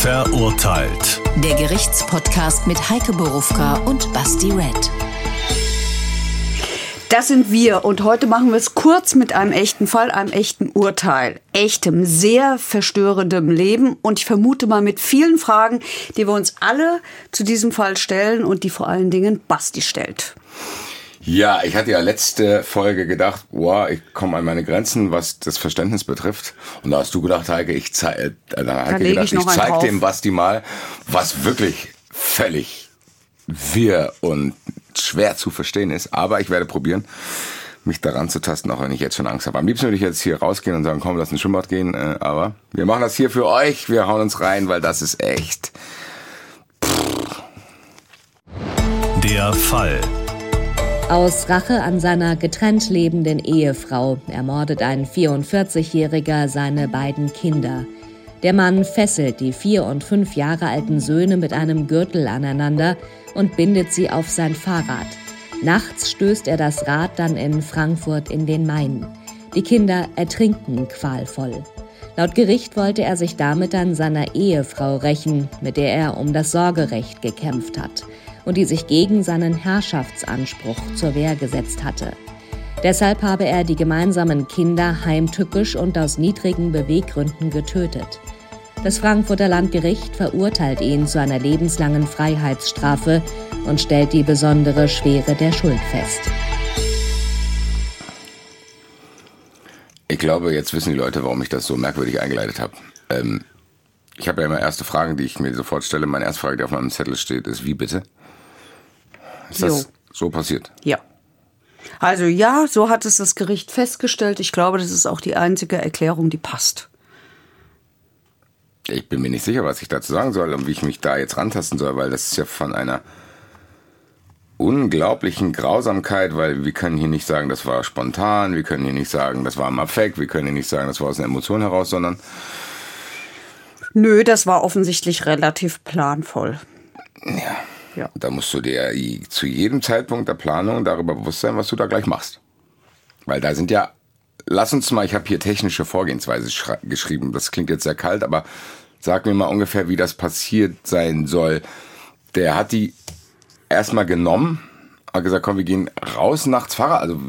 Verurteilt. Der Gerichtspodcast mit Heike Borufka und Basti Red. Das sind wir und heute machen wir es kurz mit einem echten Fall, einem echten Urteil. Echtem, sehr verstörendem Leben und ich vermute mal mit vielen Fragen, die wir uns alle zu diesem Fall stellen und die vor allen Dingen Basti stellt. Ja, ich hatte ja letzte Folge gedacht, boah, ich komme an meine Grenzen, was das Verständnis betrifft. Und da hast du gedacht, Heike, ich, zei äh, da Heike gedacht, ich, ich zeig dem Basti mal, was wirklich völlig wirr und schwer zu verstehen ist. Aber ich werde probieren, mich daran zu tasten, auch wenn ich jetzt schon Angst habe. Am liebsten würde ich jetzt hier rausgehen und sagen, komm, lass ins Schwimmbad gehen. Äh, aber wir machen das hier für euch. Wir hauen uns rein, weil das ist echt. Der Fall. Aus Rache an seiner getrennt lebenden Ehefrau ermordet ein 44-Jähriger seine beiden Kinder. Der Mann fesselt die vier und fünf Jahre alten Söhne mit einem Gürtel aneinander und bindet sie auf sein Fahrrad. Nachts stößt er das Rad dann in Frankfurt in den Main. Die Kinder ertrinken qualvoll. Laut Gericht wollte er sich damit an seiner Ehefrau rächen, mit der er um das Sorgerecht gekämpft hat und die sich gegen seinen Herrschaftsanspruch zur Wehr gesetzt hatte. Deshalb habe er die gemeinsamen Kinder heimtückisch und aus niedrigen Beweggründen getötet. Das Frankfurter Landgericht verurteilt ihn zu einer lebenslangen Freiheitsstrafe und stellt die besondere Schwere der Schuld fest. Ich glaube, jetzt wissen die Leute, warum ich das so merkwürdig eingeleitet habe. Ähm, ich habe ja immer erste Fragen, die ich mir sofort stelle. Meine erste Frage, die auf meinem Zettel steht, ist, wie bitte? Ist das jo. so passiert? Ja. Also ja, so hat es das Gericht festgestellt. Ich glaube, das ist auch die einzige Erklärung, die passt. Ich bin mir nicht sicher, was ich dazu sagen soll und wie ich mich da jetzt rantasten soll, weil das ist ja von einer unglaublichen Grausamkeit, weil wir können hier nicht sagen, das war spontan, wir können hier nicht sagen, das war im Affekt, wir können hier nicht sagen, das war aus einer Emotion heraus, sondern Nö, das war offensichtlich relativ planvoll. Ja. Ja. Da musst du dir zu jedem Zeitpunkt der Planung darüber bewusst sein, was du da gleich machst. Weil da sind ja, lass uns mal, ich habe hier technische Vorgehensweise geschrieben. Das klingt jetzt sehr kalt, aber sag mir mal ungefähr, wie das passiert sein soll. Der hat die erstmal genommen, hat gesagt, komm, wir gehen raus nachts Fahrrad. Also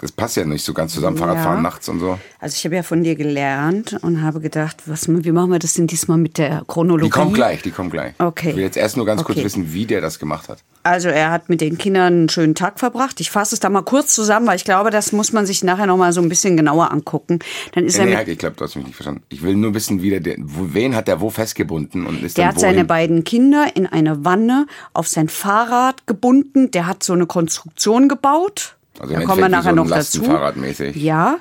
das passt ja nicht so ganz zusammen, Fahrradfahren ja. nachts und so. Also ich habe ja von dir gelernt und habe gedacht, was, wie machen wir das denn diesmal mit der Chronologie? Die kommt gleich, die kommt gleich. Okay. Ich will jetzt erst nur ganz okay. kurz wissen, wie der das gemacht hat. Also er hat mit den Kindern einen schönen Tag verbracht. Ich fasse es da mal kurz zusammen, weil ich glaube, das muss man sich nachher noch mal so ein bisschen genauer angucken. Dann ist nee, er nee, ich glaube, du hast mich nicht verstanden. Ich will nur wissen, wie der, wo, wen hat der wo festgebunden und ist Der hat seine beiden Kinder in eine Wanne auf sein Fahrrad gebunden. Der hat so eine Konstruktion gebaut also da kommen wir nachher so noch dazu. Fahrradmäßig. Ja.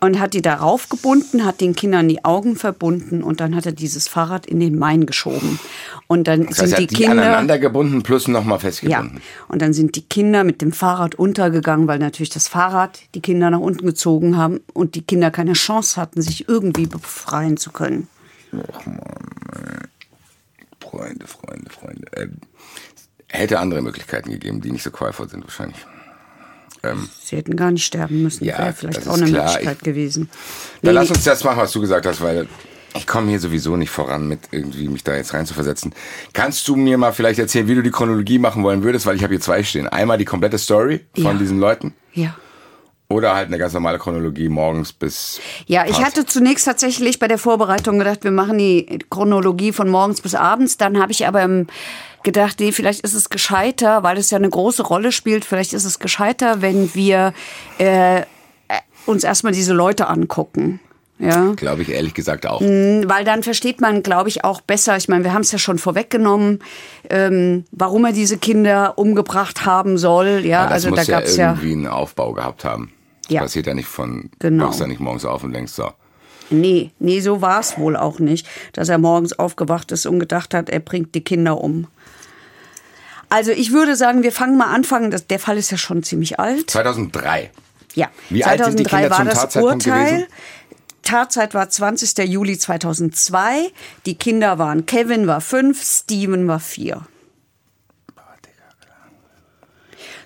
Und hat die darauf gebunden, hat den Kindern die Augen verbunden und dann hat er dieses Fahrrad in den Main geschoben. Und dann das heißt, sind die, die Kinder aneinander gebunden plus nochmal festgebunden. Ja. Und dann sind die Kinder mit dem Fahrrad untergegangen, weil natürlich das Fahrrad die Kinder nach unten gezogen haben und die Kinder keine Chance hatten, sich irgendwie befreien zu können. Ach man, Freunde, Freunde, Freunde. Äh, hätte andere Möglichkeiten gegeben, die nicht so qualvoll sind wahrscheinlich. Ähm, Sie hätten gar nicht sterben müssen. Ja, Wäre vielleicht auch eine klar. Möglichkeit ich, gewesen. Dann nee, lass uns das machen, was du gesagt hast, weil ich komme hier sowieso nicht voran mit irgendwie mich da jetzt reinzuversetzen. Kannst du mir mal vielleicht erzählen, wie du die Chronologie machen wollen würdest, weil ich habe hier zwei stehen. Einmal die komplette Story von ja. diesen Leuten. Ja. Oder halt eine ganz normale Chronologie morgens bis. Ja, ich hatte zunächst tatsächlich bei der Vorbereitung gedacht, wir machen die Chronologie von morgens bis abends. Dann habe ich aber gedacht, nee, vielleicht ist es gescheiter, weil es ja eine große Rolle spielt, vielleicht ist es gescheiter, wenn wir äh, uns erstmal diese Leute angucken. Ja. Glaube ich ehrlich gesagt auch. Mhm, weil dann versteht man, glaube ich, auch besser. Ich meine, wir haben es ja schon vorweggenommen, ähm, warum er diese Kinder umgebracht haben soll. Ja, ja das also muss da gab's ja irgendwie ja einen Aufbau gehabt haben. Das ja. passiert ja nicht von, genau. wachst ja nicht morgens auf und denkst so. Nee, nee, so war es wohl auch nicht, dass er morgens aufgewacht ist und gedacht hat, er bringt die Kinder um. Also ich würde sagen, wir fangen mal anfangen. Das, der Fall ist ja schon ziemlich alt. 2003. Ja, Wie 2003 alt sind die Kinder war zum das Urteil. Gewesen? Tatzeit war 20. Juli 2002. Die Kinder waren Kevin war fünf, Steven war vier.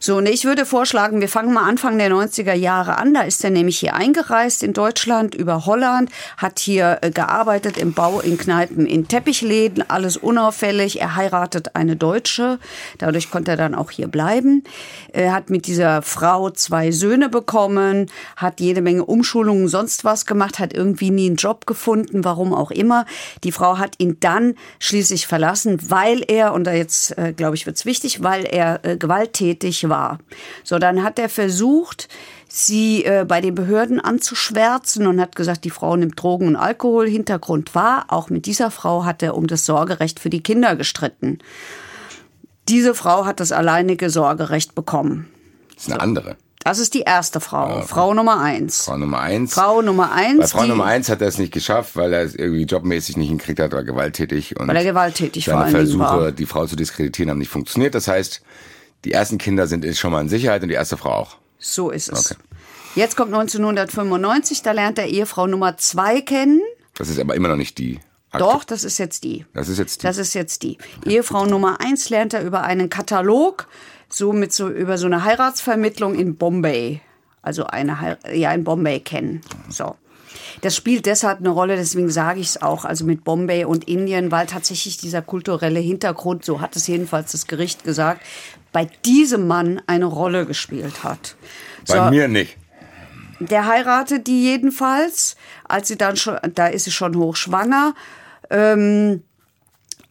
So, und ich würde vorschlagen, wir fangen mal Anfang der 90er Jahre an. Da ist er nämlich hier eingereist in Deutschland über Holland, hat hier äh, gearbeitet im Bau, in Kneipen, in Teppichläden, alles unauffällig. Er heiratet eine Deutsche. Dadurch konnte er dann auch hier bleiben. Er hat mit dieser Frau zwei Söhne bekommen, hat jede Menge Umschulungen, sonst was gemacht, hat irgendwie nie einen Job gefunden, warum auch immer. Die Frau hat ihn dann schließlich verlassen, weil er, und da jetzt, äh, glaube ich, wird's wichtig, weil er äh, gewalttätig war. So, dann hat er versucht, sie äh, bei den Behörden anzuschwärzen und hat gesagt, die Frau nimmt Drogen und Alkohol. Hintergrund war, auch mit dieser Frau hat er um das Sorgerecht für die Kinder gestritten. Diese Frau hat das alleinige Sorgerecht bekommen. Das ist eine andere. Das ist die erste Frau, okay. Frau Nummer eins. Frau Nummer eins. Frau Nummer eins. Bei Frau Nummer eins hat er es nicht geschafft, weil er es irgendwie jobmäßig nicht hinkriegt hat, war gewalttätig. Und weil er gewalttätig seine vor Versuche, war. die Frau zu diskreditieren, haben nicht funktioniert. Das heißt, die ersten Kinder sind schon mal in Sicherheit und die erste Frau auch. So ist es. Okay. Jetzt kommt 1995, da lernt er Ehefrau Nummer zwei kennen. Das ist aber immer noch nicht die. Doch, das ist jetzt die. Das ist jetzt die. Das ist jetzt die. Okay. Ehefrau Nummer eins lernt er über einen Katalog, so mit so über so eine Heiratsvermittlung in Bombay. Also eine ja in Bombay kennen. So. Das spielt deshalb eine Rolle, deswegen sage ich es auch, also mit Bombay und Indien, weil tatsächlich dieser kulturelle Hintergrund, so hat es jedenfalls das Gericht gesagt, bei diesem Mann eine Rolle gespielt hat. Bei so, mir nicht. Der heiratet die jedenfalls, als sie dann schon, da ist sie schon hochschwanger. Ähm,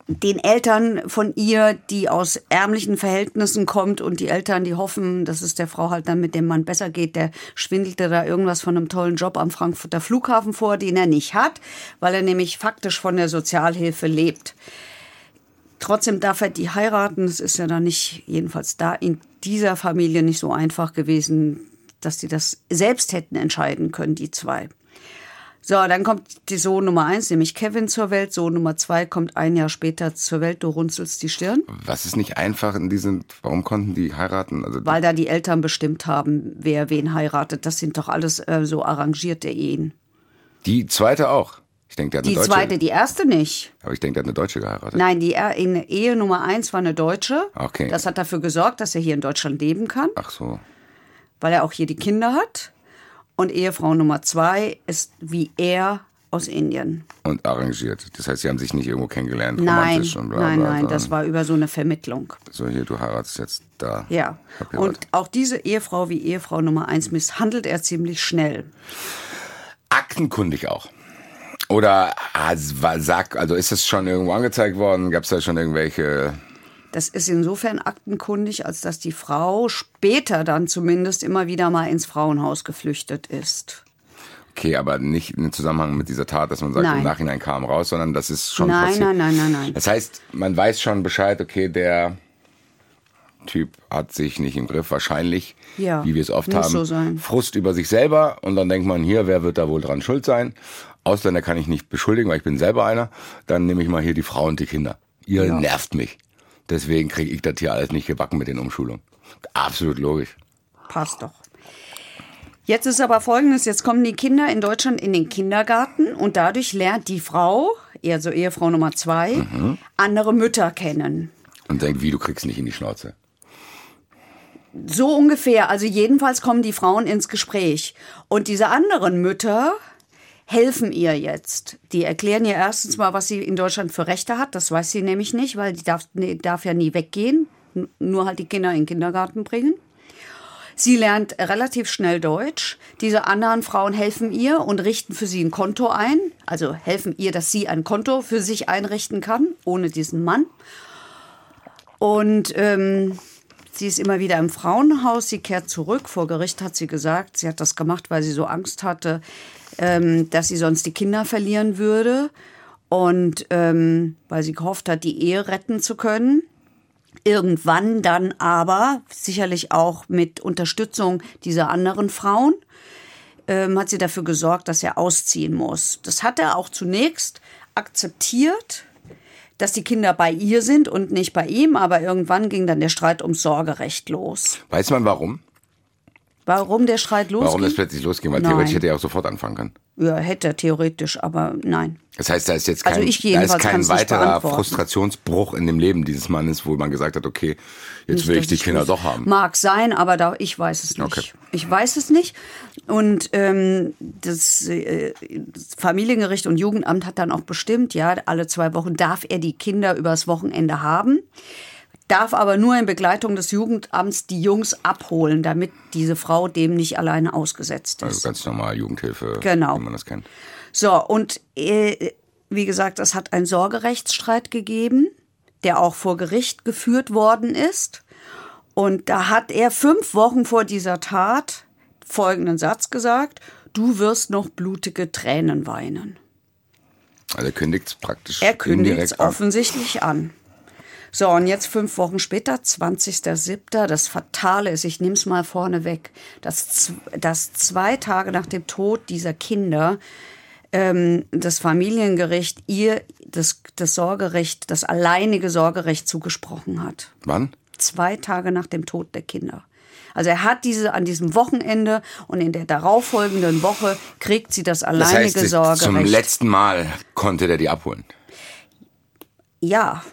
den Eltern von ihr, die aus ärmlichen Verhältnissen kommt und die Eltern, die hoffen, dass es der Frau halt dann mit dem Mann besser geht, der schwindelte da irgendwas von einem tollen Job am Frankfurter Flughafen vor, den er nicht hat, weil er nämlich faktisch von der Sozialhilfe lebt. Trotzdem darf er die heiraten. Es ist ja dann nicht, jedenfalls da in dieser Familie nicht so einfach gewesen, dass die das selbst hätten entscheiden können, die zwei. So, dann kommt die Sohn Nummer eins, nämlich Kevin zur Welt. Sohn Nummer zwei kommt ein Jahr später zur Welt. Du runzelst die Stirn. Was ist nicht einfach in diesen, warum konnten die heiraten? Also Weil da die Eltern bestimmt haben, wer wen heiratet. Das sind doch alles äh, so arrangierte Ehen. Die zweite auch? Ich denke, der hat die Deutsche. zweite, die erste nicht. Aber ich denke, der hat eine Deutsche geheiratet. Nein, die in Ehe Nummer eins war eine Deutsche. Okay. Das hat dafür gesorgt, dass er hier in Deutschland leben kann. Ach so. Weil er auch hier die Kinder hat. Und Ehefrau Nummer zwei ist wie er aus Indien. Und arrangiert. Das heißt, sie haben sich nicht irgendwo kennengelernt, nein, romantisch und bla, bla, Nein, nein, das war über so eine Vermittlung. So, hier, du heiratest jetzt da. Ja. Und auch diese Ehefrau wie Ehefrau Nummer eins misshandelt er ziemlich schnell. Aktenkundig auch. Oder also, sag, also ist es schon irgendwo angezeigt worden? Gab es da schon irgendwelche das ist insofern aktenkundig, als dass die Frau später dann zumindest immer wieder mal ins Frauenhaus geflüchtet ist. Okay, aber nicht im Zusammenhang mit dieser Tat, dass man sagt, nein. im Nachhinein kam raus, sondern das ist schon nein, passiert. Nein, nein, nein, nein. Das heißt, man weiß schon Bescheid, okay, der Typ hat sich nicht im Griff, wahrscheinlich, ja, wie wir es oft haben, so sein. Frust über sich selber und dann denkt man, hier, wer wird da wohl dran schuld sein? Ausländer kann ich nicht beschuldigen, weil ich bin selber einer. Dann nehme ich mal hier die Frau und die Kinder. Ihr ja. nervt mich. Deswegen kriege ich das hier alles nicht gebacken mit den Umschulungen. Absolut logisch. Passt doch. Jetzt ist aber folgendes, jetzt kommen die Kinder in Deutschland in den Kindergarten und dadurch lernt die Frau, also Ehefrau Nummer zwei, mhm. andere Mütter kennen. Und denkt, wie, du kriegst nicht in die Schnauze. So ungefähr. Also jedenfalls kommen die Frauen ins Gespräch. Und diese anderen Mütter helfen ihr jetzt. Die erklären ihr erstens mal, was sie in Deutschland für Rechte hat. Das weiß sie nämlich nicht, weil die darf, nee, darf ja nie weggehen. Nur halt die Kinder in den Kindergarten bringen. Sie lernt relativ schnell Deutsch. Diese anderen Frauen helfen ihr und richten für sie ein Konto ein. Also helfen ihr, dass sie ein Konto für sich einrichten kann, ohne diesen Mann. Und ähm, sie ist immer wieder im Frauenhaus. Sie kehrt zurück. Vor Gericht hat sie gesagt, sie hat das gemacht, weil sie so Angst hatte, ähm, dass sie sonst die Kinder verlieren würde und ähm, weil sie gehofft hat, die Ehe retten zu können. Irgendwann dann aber, sicherlich auch mit Unterstützung dieser anderen Frauen, ähm, hat sie dafür gesorgt, dass er ausziehen muss. Das hat er auch zunächst akzeptiert, dass die Kinder bei ihr sind und nicht bei ihm, aber irgendwann ging dann der Streit ums Sorgerecht los. Weiß man warum? Warum der Streit losging? Warum das plötzlich losging? Weil nein. theoretisch hätte er auch sofort anfangen können. Ja, hätte er theoretisch, aber nein. Das heißt, da ist jetzt also kein, also da ist kein weiterer Frustrationsbruch in dem Leben dieses Mannes, wo man gesagt hat, okay, jetzt nicht, will ich die Kinder muss. doch haben. Mag sein, aber da, ich weiß es nicht. Okay. Ich weiß es nicht. Und ähm, das, äh, das Familiengericht und Jugendamt hat dann auch bestimmt, ja, alle zwei Wochen darf er die Kinder übers Wochenende haben darf aber nur in Begleitung des Jugendamts die Jungs abholen, damit diese Frau dem nicht alleine ausgesetzt ist. Also ganz normal Jugendhilfe, genau. wie man das kennt. So, und äh, wie gesagt, es hat einen Sorgerechtsstreit gegeben, der auch vor Gericht geführt worden ist. Und da hat er fünf Wochen vor dieser Tat folgenden Satz gesagt, du wirst noch blutige Tränen weinen. Also er kündigt es praktisch. Er kündigt es offensichtlich an. So, und jetzt fünf Wochen später, 20.07., das Fatale ist, ich nehme es mal vorne weg, dass, dass zwei Tage nach dem Tod dieser Kinder ähm, das Familiengericht ihr das, das Sorgerecht, das alleinige Sorgerecht zugesprochen hat. Wann? Zwei Tage nach dem Tod der Kinder. Also er hat diese an diesem Wochenende und in der darauffolgenden Woche kriegt sie das alleinige das heißt, Sorgerecht. Zum letzten Mal konnte der die abholen. Ja,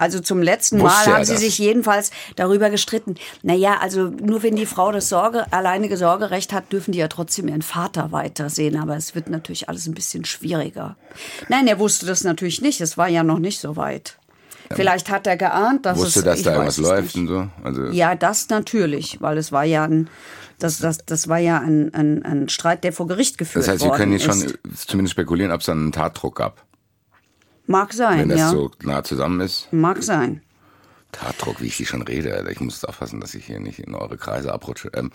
also zum letzten Mal haben sie das? sich jedenfalls darüber gestritten. Naja, also nur wenn die Frau das Sorge, alleinige Sorgerecht hat, dürfen die ja trotzdem ihren Vater weitersehen. Aber es wird natürlich alles ein bisschen schwieriger. Nein, er wusste das natürlich nicht. Es war ja noch nicht so weit. Vielleicht hat er geahnt, dass wusste, es, dass da irgendwas läuft und so. Also ja, das natürlich, weil es war ja ein, das, das, das war ja ein, ein, ein Streit, der vor Gericht geführt wurde. Das heißt, Sie können jetzt schon zumindest spekulieren, ob es einen Tatdruck gab. Mag sein, Wenn das ja. so nah zusammen ist. Mag sein. Tatdruck, wie ich hier schon rede. Ich muss aufpassen, dass ich hier nicht in eure Kreise abrutsche. Ähm,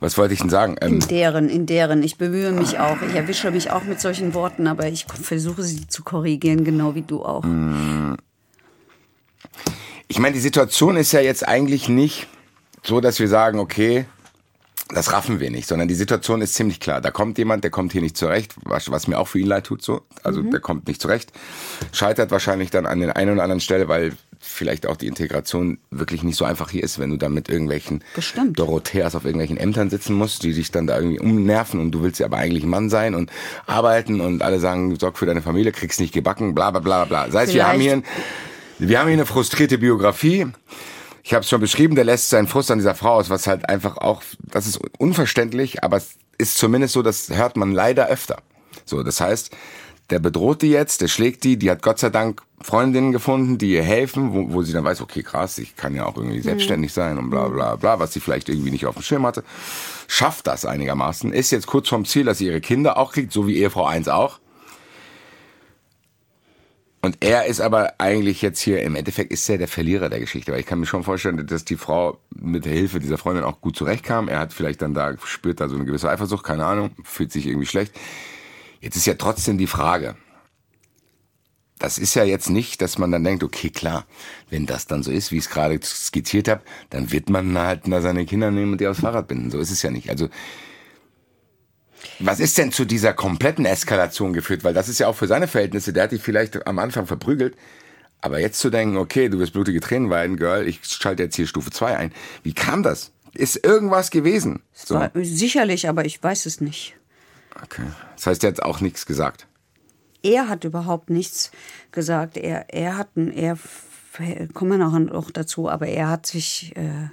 was wollte ich denn sagen? Ähm, in deren, in deren. Ich bemühe mich auch. Ich erwische mich auch mit solchen Worten, aber ich versuche sie zu korrigieren, genau wie du auch. Ich meine, die Situation ist ja jetzt eigentlich nicht so, dass wir sagen, okay, das raffen wir nicht, sondern die Situation ist ziemlich klar. Da kommt jemand, der kommt hier nicht zurecht, was, was mir auch für ihn leid tut so. Also mhm. der kommt nicht zurecht. Scheitert wahrscheinlich dann an der einen oder anderen Stelle, weil vielleicht auch die Integration wirklich nicht so einfach hier ist, wenn du dann mit irgendwelchen Bestimmt. Dorotheas auf irgendwelchen Ämtern sitzen musst, die dich dann da irgendwie umnerven und du willst ja aber eigentlich Mann sein und arbeiten und alle sagen, sorg für deine Familie, kriegst nicht gebacken, bla bla bla bla. Das heißt, vielleicht. wir haben hier ein, wir haben hier eine frustrierte Biografie ich habe es schon beschrieben, der lässt seinen Frust an dieser Frau aus, was halt einfach auch, das ist unverständlich, aber es ist zumindest so, das hört man leider öfter. So, das heißt, der bedroht die jetzt, der schlägt die, die hat Gott sei Dank Freundinnen gefunden, die ihr helfen, wo, wo sie dann weiß, okay, krass, ich kann ja auch irgendwie selbstständig sein und bla bla bla, was sie vielleicht irgendwie nicht auf dem Schirm hatte. Schafft das einigermaßen, ist jetzt kurz vorm Ziel, dass sie ihre Kinder auch kriegt, so wie Ehefrau 1 auch. Und er ist aber eigentlich jetzt hier, im Endeffekt ist er der Verlierer der Geschichte, weil ich kann mir schon vorstellen, dass die Frau mit der Hilfe dieser Freundin auch gut zurechtkam. Er hat vielleicht dann da, spürt da so eine gewisse Eifersucht, keine Ahnung, fühlt sich irgendwie schlecht. Jetzt ist ja trotzdem die Frage, das ist ja jetzt nicht, dass man dann denkt, okay, klar, wenn das dann so ist, wie ich es gerade skizziert habe, dann wird man halt seine Kinder nehmen und die aufs Fahrrad binden. So ist es ja nicht. Also was ist denn zu dieser kompletten Eskalation geführt? Weil das ist ja auch für seine Verhältnisse, der hat dich vielleicht am Anfang verprügelt. Aber jetzt zu denken, okay, du wirst blutige Tränen weinen, Girl, ich schalte jetzt hier Stufe 2 ein. Wie kam das? Ist irgendwas gewesen? So. Sicherlich, aber ich weiß es nicht. Okay. Das heißt, er hat auch nichts gesagt. Er hat überhaupt nichts gesagt. Er, er hat, er, kommen wir noch dazu, aber er hat sich, äh,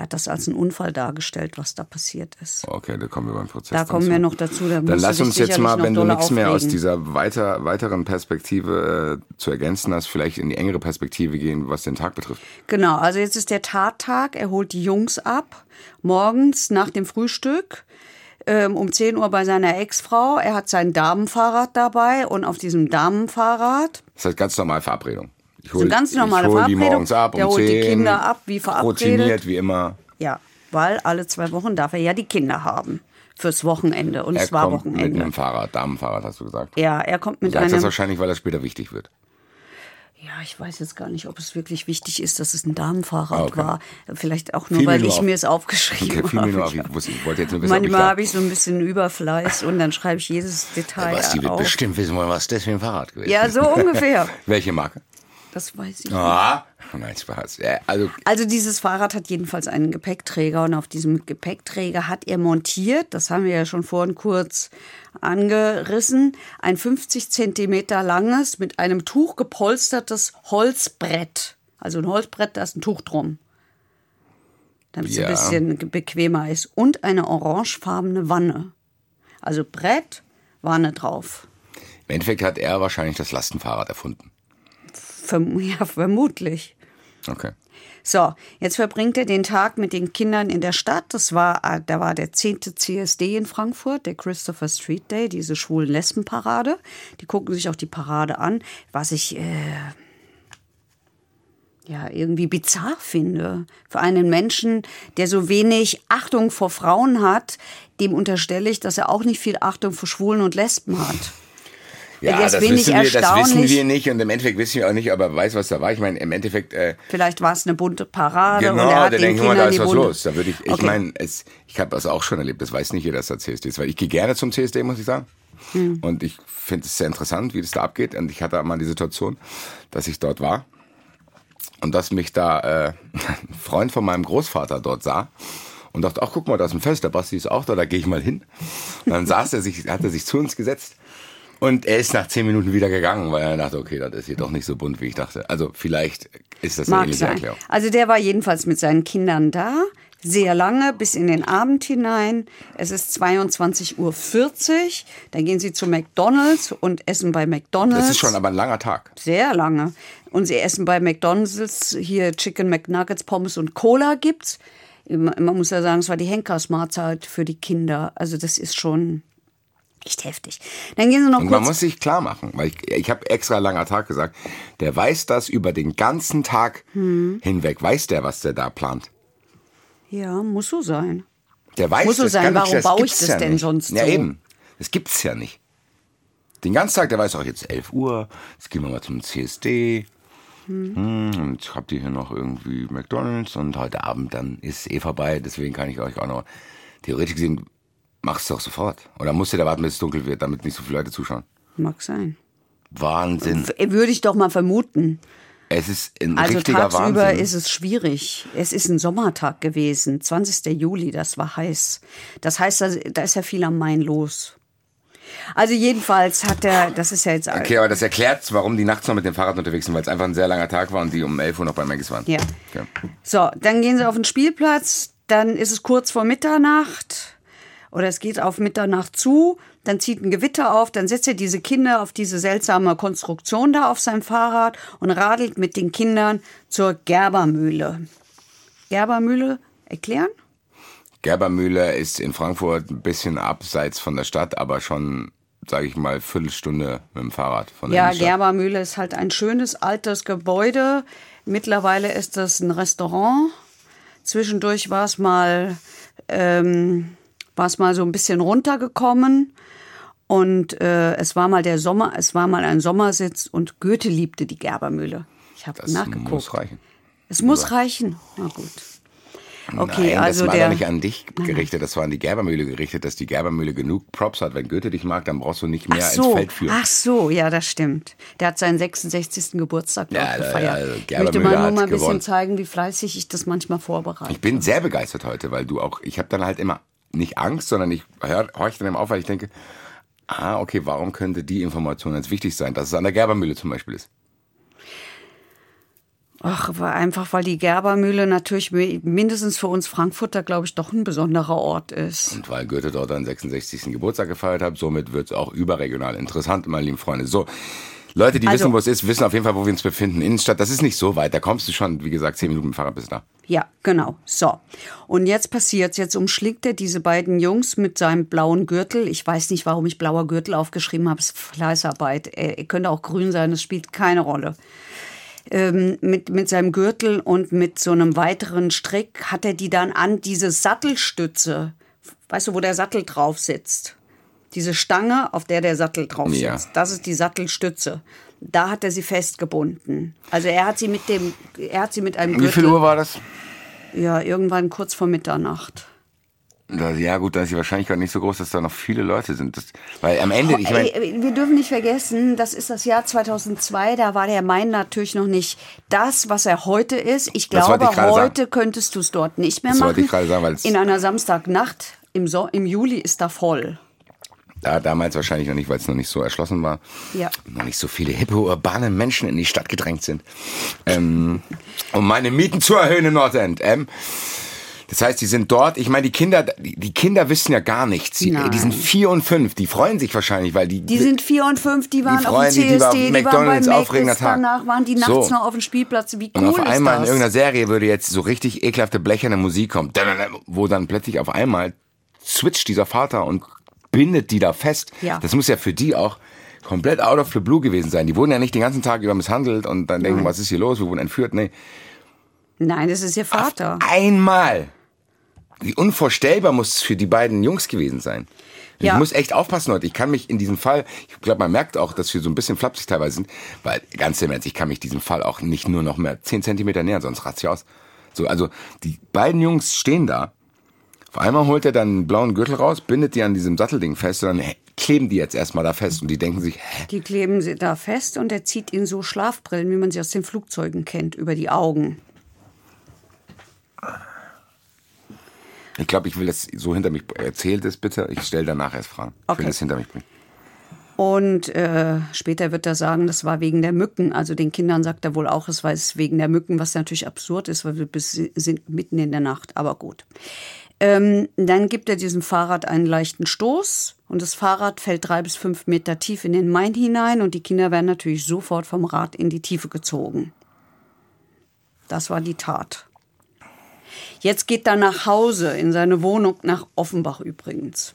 er hat das als einen Unfall dargestellt, was da passiert ist. Okay, da kommen wir beim Prozess. Da kommen zu. wir noch dazu. Da dann lass uns jetzt mal, wenn du nichts mehr aus dieser weiter, weiteren Perspektive äh, zu ergänzen hast, vielleicht in die engere Perspektive gehen, was den Tag betrifft. Genau, also jetzt ist der Tattag. Er holt die Jungs ab, morgens nach dem Frühstück ähm, um 10 Uhr bei seiner Ex-Frau. Er hat sein Damenfahrrad dabei und auf diesem Damenfahrrad. Das heißt ganz normal Verabredung. Ich hol, so ganz normale ich hol Verabredung. Die morgens ab, um der holt 10, die Kinder ab, wie verabredet. Routiniert, wie immer. Ja, weil alle zwei Wochen darf er ja die Kinder haben. Fürs Wochenende. Und er es war kommt Wochenende. mit einem Fahrrad, Damenfahrrad, hast du gesagt. Ja, er kommt mit du sagst einem... das wahrscheinlich, weil das später wichtig wird. Ja, ich weiß jetzt gar nicht, ob es wirklich wichtig ist, dass es ein Damenfahrrad okay. war. Vielleicht auch nur, fiel weil ich nur mir es aufgeschrieben okay, habe. Nur auf. Ich, wusste, ich wollte jetzt nur wissen, Manchmal habe ich so ein bisschen Überfleiß und dann schreibe ich jedes Detail was, die wird auf. bestimmt wissen wollen, was das für ein Fahrrad gewesen Ja, so ungefähr. Welche Marke? Das weiß ich ah, nicht. Nein, Spaß. Ja, also, also dieses Fahrrad hat jedenfalls einen Gepäckträger und auf diesem Gepäckträger hat er montiert, das haben wir ja schon vorhin kurz angerissen, ein 50 Zentimeter langes, mit einem Tuch gepolstertes Holzbrett. Also ein Holzbrett, da ist ein Tuch drum. Damit es ja. ein bisschen bequemer ist. Und eine orangefarbene Wanne. Also Brett, Wanne drauf. Im Endeffekt hat er wahrscheinlich das Lastenfahrrad erfunden. Verm ja, vermutlich. Okay. So, jetzt verbringt er den Tag mit den Kindern in der Stadt. Das war, äh, da war der 10. CSD in Frankfurt, der Christopher Street Day, diese schwulen Lesbenparade. Die gucken sich auch die Parade an. Was ich äh, ja irgendwie bizarr finde. Für einen Menschen, der so wenig Achtung vor Frauen hat, dem unterstelle ich, dass er auch nicht viel Achtung vor Schwulen und Lesben hat. Ja, das, das, wissen wir, das wissen wir nicht und im Endeffekt wissen wir auch nicht, aber weiß, was da war. Ich meine, im Endeffekt. Äh, Vielleicht war es eine bunte Parade. Genau, und er hat da denke ich mal, da ist was los. Da würde ich, ich okay. meine, ich habe das auch schon erlebt, das weiß nicht jeder, dass da CSD ist, weil ich gehe gerne zum CSD, muss ich sagen. Hm. Und ich finde es sehr interessant, wie das da abgeht. Und ich hatte mal die Situation, dass ich dort war und dass mich da äh, ein Freund von meinem Großvater dort sah und dachte, ach guck mal, da ist ein Fest, der Basti ist auch da, da gehe ich mal hin. Und dann saß er sich, hat er sich zu uns gesetzt und er ist nach zehn Minuten wieder gegangen, weil er dachte, okay, das ist hier doch nicht so bunt, wie ich dachte. Also vielleicht ist das eine ähnliche Erklärung. Also der war jedenfalls mit seinen Kindern da, sehr lange, bis in den Abend hinein. Es ist 22.40 Uhr. Dann gehen sie zu McDonalds und essen bei McDonalds. Das ist schon aber ein langer Tag. Sehr lange. Und sie essen bei McDonalds hier Chicken McNuggets, Pommes und Cola gibt's. Man muss ja sagen, es war die Henkersmahlzeit für die Kinder. Also das ist schon echt heftig. Dann gehen sie noch und kurz. Man muss sich klar machen, weil ich, ich habe extra langer Tag gesagt. Der weiß das über den ganzen Tag hm. hinweg. Weiß der, was der da plant? Ja, muss so sein. Der weiß muss so sein. Warum nicht, baue ich das ja denn nicht. sonst so? Ja eben. Das gibt's ja nicht. Den ganzen Tag, der weiß auch jetzt 11 Uhr. Jetzt gehen wir mal zum CSD. Hm. Und habt ihr hier noch irgendwie McDonalds und heute Abend dann ist eh vorbei, deswegen kann ich euch auch noch theoretisch gesehen mach's doch sofort. Oder musst du da warten, bis es dunkel wird, damit nicht so viele Leute zuschauen? Mag sein. Wahnsinn. Würde ich doch mal vermuten. Es ist ein also richtiger tagsüber Wahnsinn. ist es schwierig. Es ist ein Sommertag gewesen, 20. Juli, das war heiß. Das heißt, da ist ja viel am Main los. Also jedenfalls hat er, das ist ja jetzt... Okay, aber das erklärt, warum die nachts noch mit dem Fahrrad unterwegs sind, weil es einfach ein sehr langer Tag war und die um 11 Uhr noch bei Maggis waren. Ja. Okay. So, dann gehen sie auf den Spielplatz, dann ist es kurz vor Mitternacht oder es geht auf Mitternacht zu, dann zieht ein Gewitter auf, dann setzt er diese Kinder auf diese seltsame Konstruktion da auf sein Fahrrad und radelt mit den Kindern zur Gerbermühle. Gerbermühle erklären? Gerbermühle ist in Frankfurt ein bisschen abseits von der Stadt, aber schon, sage ich mal, Viertelstunde mit dem Fahrrad von der Ja, Gerbermühle ist halt ein schönes altes Gebäude. Mittlerweile ist das ein Restaurant. Zwischendurch war es mal, ähm, war es mal so ein bisschen runtergekommen. Und äh, es war mal der Sommer, es war mal ein Sommersitz und Goethe liebte die Gerbermühle. Ich habe nachgeguckt. Muss reichen. Es muss reichen. Na gut. Okay, Nein, also das war der, doch nicht an dich gerichtet, das war an die Gerbermühle gerichtet, dass die Gerbermühle genug Props hat. Wenn Goethe dich mag, dann brauchst du nicht mehr so, ins Feld führen. Ach so, ja, das stimmt. Der hat seinen 66. Geburtstag Ja, gefeiert. also ich möchte mal nur mal ein bisschen gewonnen. zeigen, wie fleißig ich das manchmal vorbereite. Ich bin sehr begeistert heute, weil du auch, ich habe dann halt immer nicht Angst, sondern ich hör, horch dann immer auf, weil ich denke, ah, okay, warum könnte die Information jetzt wichtig sein, dass es an der Gerbermühle zum Beispiel ist? Ach, einfach, weil die Gerbermühle natürlich mindestens für uns Frankfurter, glaube ich, doch ein besonderer Ort ist. Und weil Goethe dort seinen 66. Geburtstag gefeiert hat, somit wird es auch überregional interessant, meine lieben Freunde. So, Leute, die Also- wissen, wo es ist, wissen auf jeden Fall, wo wir uns befinden. Innenstadt, das ist nicht so weit, da kommst du schon, wie gesagt, zehn Minuten mit dem Fahrrad bis da. Ja, genau. So. Und jetzt passiert's. Jetzt umschlägt er diese beiden Jungs mit seinem blauen Gürtel. Ich weiß nicht, warum ich blauer Gürtel aufgeschrieben habe. Es ist Fleißarbeit. Er, könnte auch grün sein. Es spielt keine Rolle. Ähm, mit, mit seinem Gürtel und mit so einem weiteren Strick hat er die dann an diese Sattelstütze. Weißt du, wo der Sattel drauf sitzt? Diese Stange, auf der der Sattel drauf sitzt. Ja. Das ist die Sattelstütze. Da hat er sie festgebunden. Also er hat sie mit dem, er hat sie mit einem Wie Gürtel. viel Uhr war das? Ja, irgendwann kurz vor Mitternacht. Ja gut, da ist die Wahrscheinlichkeit nicht so groß, dass da noch viele Leute sind. Das, weil am Ende, ich meine... Wir dürfen nicht vergessen, das ist das Jahr 2002, da war der Main natürlich noch nicht das, was er heute ist. Ich glaube, ich heute sagen. könntest du es dort nicht mehr das machen. Ich sagen, weil In einer Samstagnacht im, so im Juli ist da voll. Da, damals wahrscheinlich noch nicht, weil es noch nicht so erschlossen war. Ja. Noch nicht so viele hippe, urbane Menschen in die Stadt gedrängt sind. Ähm, um meine Mieten zu erhöhen in Nordend. Ähm, das heißt, die sind dort. Ich meine, die Kinder, die Kinder wissen ja gar nichts. Die, die, sind vier und fünf. Die freuen sich wahrscheinlich, weil die. Die sind vier und fünf. Die waren die auf dem CSD. Die, war die McDonald's waren bei Mac, Danach waren die nachts so. noch auf dem Spielplatz. Wie cool Und auf ist einmal das? in irgendeiner Serie würde jetzt so richtig ekelhafte blecherne Musik kommen, wo dann plötzlich auf einmal switcht dieser Vater und bindet die da fest. Ja. Das muss ja für die auch komplett out of the blue gewesen sein. Die wurden ja nicht den ganzen Tag über misshandelt und dann denken, was ist hier los? Wir wurden entführt. Nee. Nein, das ist ihr Vater. Auf einmal wie unvorstellbar muss es für die beiden Jungs gewesen sein. Ich ja. muss echt aufpassen heute. Ich kann mich in diesem Fall, ich glaube, man merkt auch, dass wir so ein bisschen flapsig teilweise sind, weil ganz im Ernst, ich kann mich diesem Fall auch nicht nur noch mehr zehn Zentimeter nähern, sonst rat's ja aus. So, also die beiden Jungs stehen da. Auf einmal holt er dann einen blauen Gürtel raus, bindet die an diesem Sattelding fest und dann kleben die jetzt erstmal da fest und die denken sich, hä? Die kleben sie da fest und er zieht ihnen so Schlafbrillen, wie man sie aus den Flugzeugen kennt, über die Augen. Ich glaube, ich will das so hinter mich. Erzählt es bitte. Ich stelle danach erst Fragen. Okay. Ich will das hinter mich bringen. Und äh, später wird er sagen, das war wegen der Mücken. Also den Kindern sagt er wohl auch, es war wegen der Mücken, was natürlich absurd ist, weil wir bis, sind mitten in der Nacht. Aber gut. Ähm, dann gibt er diesem Fahrrad einen leichten Stoß und das Fahrrad fällt drei bis fünf Meter tief in den Main hinein und die Kinder werden natürlich sofort vom Rad in die Tiefe gezogen. Das war die Tat. Jetzt geht er nach Hause, in seine Wohnung nach Offenbach übrigens.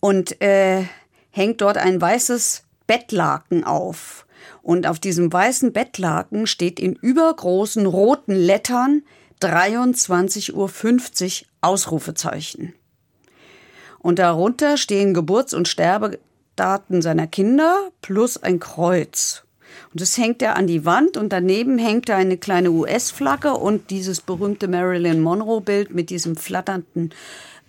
Und äh, hängt dort ein weißes Bettlaken auf. Und auf diesem weißen Bettlaken steht in übergroßen roten Lettern 23.50 Uhr Ausrufezeichen. Und darunter stehen Geburts- und Sterbedaten seiner Kinder plus ein Kreuz. Und das hängt er an die Wand und daneben hängt da eine kleine US-Flagge und dieses berühmte Marilyn Monroe-Bild mit diesem flatternden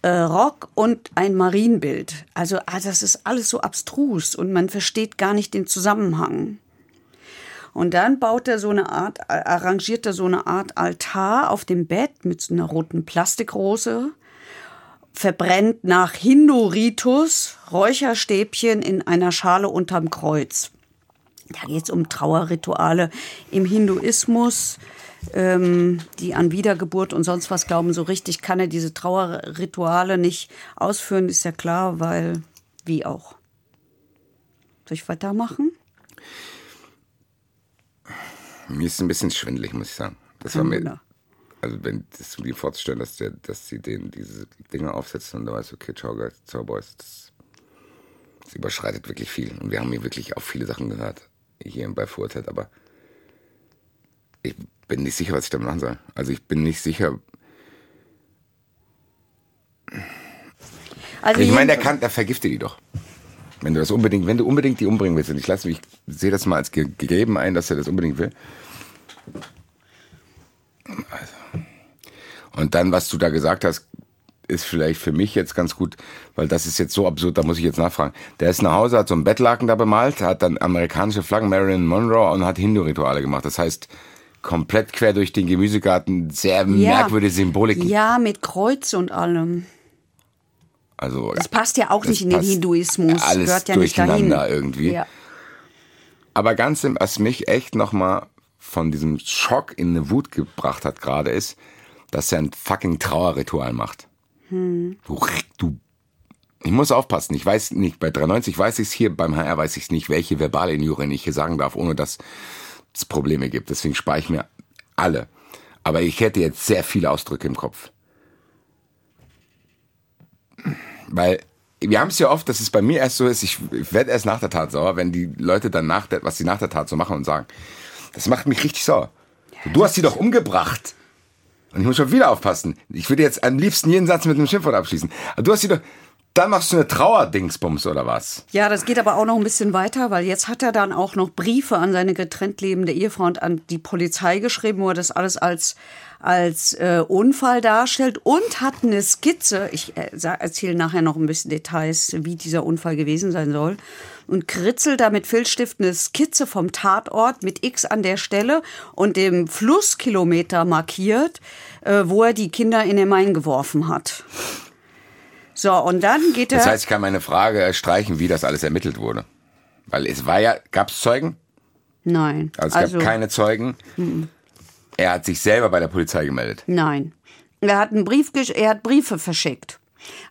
äh, Rock und ein Marienbild. Also ah, das ist alles so abstrus und man versteht gar nicht den Zusammenhang. Und dann baut er so eine Art, arrangiert er so eine Art Altar auf dem Bett mit so einer roten Plastikrose, verbrennt nach Hindu-Ritus Räucherstäbchen in einer Schale unterm Kreuz. Da geht es um Trauerrituale im Hinduismus, ähm, die an Wiedergeburt und sonst was glauben. So richtig kann er diese Trauerrituale nicht ausführen, ist ja klar, weil wie auch. Soll ich weitermachen? Mir ist ein bisschen schwindelig, muss ich sagen. Das war mir, also wenn das mir vorzustellen, dass, der, dass sie den, diese Dinge aufsetzen und da weiß, okay, ciao, guys, ciao, boys, das, das überschreitet wirklich viel. Und wir haben hier wirklich auch viele Sachen gehört hier bei Vorurteilt, aber ich bin nicht sicher, was ich damit machen soll. Also ich bin nicht sicher. Also ich meine, der kann, der vergiftet die doch. Wenn du das unbedingt, wenn du unbedingt die umbringen willst, und ich lasse mich, ich sehe das mal als gegeben ein, dass er das unbedingt will. Also. Und dann, was du da gesagt hast, ist vielleicht für mich jetzt ganz gut, weil das ist jetzt so absurd, da muss ich jetzt nachfragen. Der ist nach Hause, hat so ein Bettlaken da bemalt, hat dann amerikanische Flaggen, Marilyn Monroe und hat Hindu-Rituale gemacht. Das heißt, komplett quer durch den Gemüsegarten, sehr ja. merkwürdige Symbolik. Ja, mit Kreuz und allem. Also, das passt ja auch nicht in den Hinduismus. Alles Gehört ja durcheinander nicht irgendwie. Ja. Aber ganz im, was mich echt nochmal von diesem Schock in eine Wut gebracht hat gerade ist, dass er ein fucking Trauerritual macht. Hm. Du, du, ich muss aufpassen. Ich weiß nicht, bei 93 weiß ich es hier, beim HR weiß ich es nicht, welche verbale Injurien ich hier sagen darf, ohne dass es Probleme gibt. Deswegen spare ich mir alle. Aber ich hätte jetzt sehr viele Ausdrücke im Kopf. Weil wir haben es ja oft, dass es bei mir erst so ist, ich werde erst nach der Tat sauer, wenn die Leute dann nach der, was sie nach der Tat so machen und sagen. Das macht mich richtig sauer. Du hast sie doch umgebracht. Und ich muss schon wieder aufpassen. Ich würde jetzt am liebsten jeden Satz mit einem Schimpfwort abschließen. Aber du hast sie doch, dann machst du eine Trauerdingsbums oder was? Ja, das geht aber auch noch ein bisschen weiter, weil jetzt hat er dann auch noch Briefe an seine getrennt lebende Ehefrau und an die Polizei geschrieben, wo er das alles als als äh, Unfall darstellt und hat eine Skizze. Ich äh, erzähle nachher noch ein bisschen Details, wie dieser Unfall gewesen sein soll. Und kritzelt da mit Filzstift eine Skizze vom Tatort mit X an der Stelle und dem Flusskilometer markiert, äh, wo er die Kinder in den Main geworfen hat. So, und dann geht er. Das heißt, ich kann meine Frage streichen, wie das alles ermittelt wurde. Weil es war ja, gab es Zeugen? Nein. Also es gab also, keine Zeugen. M Er hat sich selber bei der Polizei gemeldet. Nein. Er hat einen Brief, er hat Briefe verschickt.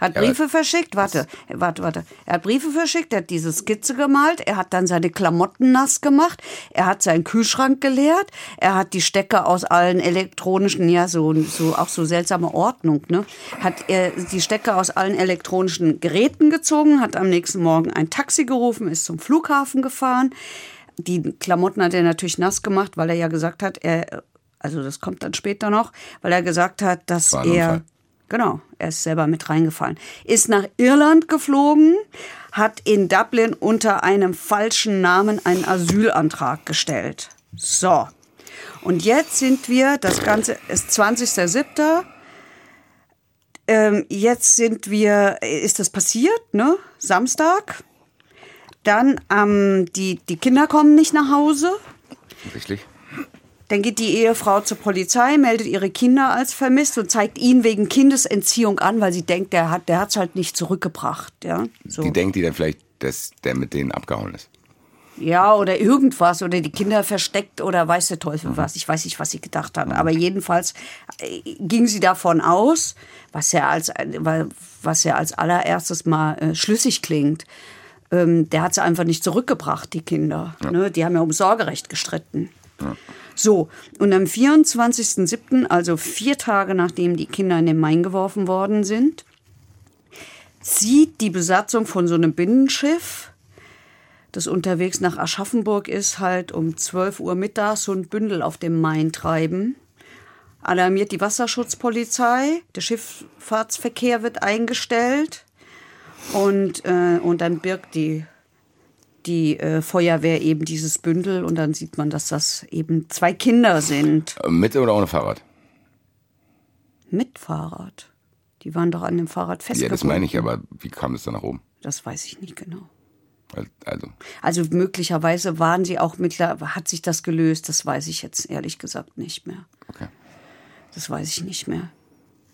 Hat Briefe ja, verschickt, warte, warte, warte. Er hat Briefe verschickt, er hat diese Skizze gemalt, er hat dann seine Klamotten nass gemacht, er hat seinen Kühlschrank geleert, er hat die Stecker aus allen elektronischen, ja, so, so auch so seltsame Ordnung, ne? Hat er die Stecker aus allen elektronischen Geräten gezogen, hat am nächsten Morgen ein Taxi gerufen, ist zum Flughafen gefahren. Die Klamotten hat er natürlich nass gemacht, weil er ja gesagt hat, er, also das kommt dann später noch, weil er gesagt hat, dass er. Genau, er ist selber mit reingefallen. Ist nach Irland geflogen, hat in Dublin unter einem falschen Namen einen Asylantrag gestellt. So. Und jetzt sind wir, das Ganze ist 20.07. Ähm, jetzt sind wir, ist das passiert, ne? Samstag. Dann, ähm, die, die Kinder kommen nicht nach Hause. Richtig. Dann geht die Ehefrau zur Polizei, meldet ihre Kinder als vermisst und zeigt ihn wegen Kindesentziehung an, weil sie denkt, der hat der hat's halt nicht zurückgebracht. Ja, so. Die denkt die dann vielleicht, dass der mit denen abgehauen ist. Ja, oder irgendwas, oder die Kinder versteckt oder weiß der Teufel mhm. was. Ich weiß nicht, was sie gedacht hat. Aber jedenfalls äh, ging sie davon aus, was ja als, was ja als allererstes mal äh, schlüssig klingt. Ähm, der hat sie einfach nicht zurückgebracht, die Kinder. Ja. Ne? Die haben ja um Sorgerecht gestritten. Ja. So, und am 24.07., also vier Tage nachdem die Kinder in den Main geworfen worden sind, sieht die Besatzung von so einem Binnenschiff, das unterwegs nach Aschaffenburg ist, halt um 12 Uhr mittags so ein Bündel auf dem Main treiben. Alarmiert die Wasserschutzpolizei, der Schifffahrtsverkehr wird eingestellt und, äh, und dann birgt die die äh, Feuerwehr eben dieses Bündel und dann sieht man, dass das eben zwei Kinder sind. Mit oder ohne Fahrrad? Mit Fahrrad. Die waren doch an dem Fahrrad festgebunden. Ja, das meine ich, aber wie kam es dann nach oben? Das weiß ich nicht genau. Also. also möglicherweise waren sie auch mittlerweile, hat sich das gelöst, das weiß ich jetzt ehrlich gesagt nicht mehr. Okay. Das weiß ich nicht mehr.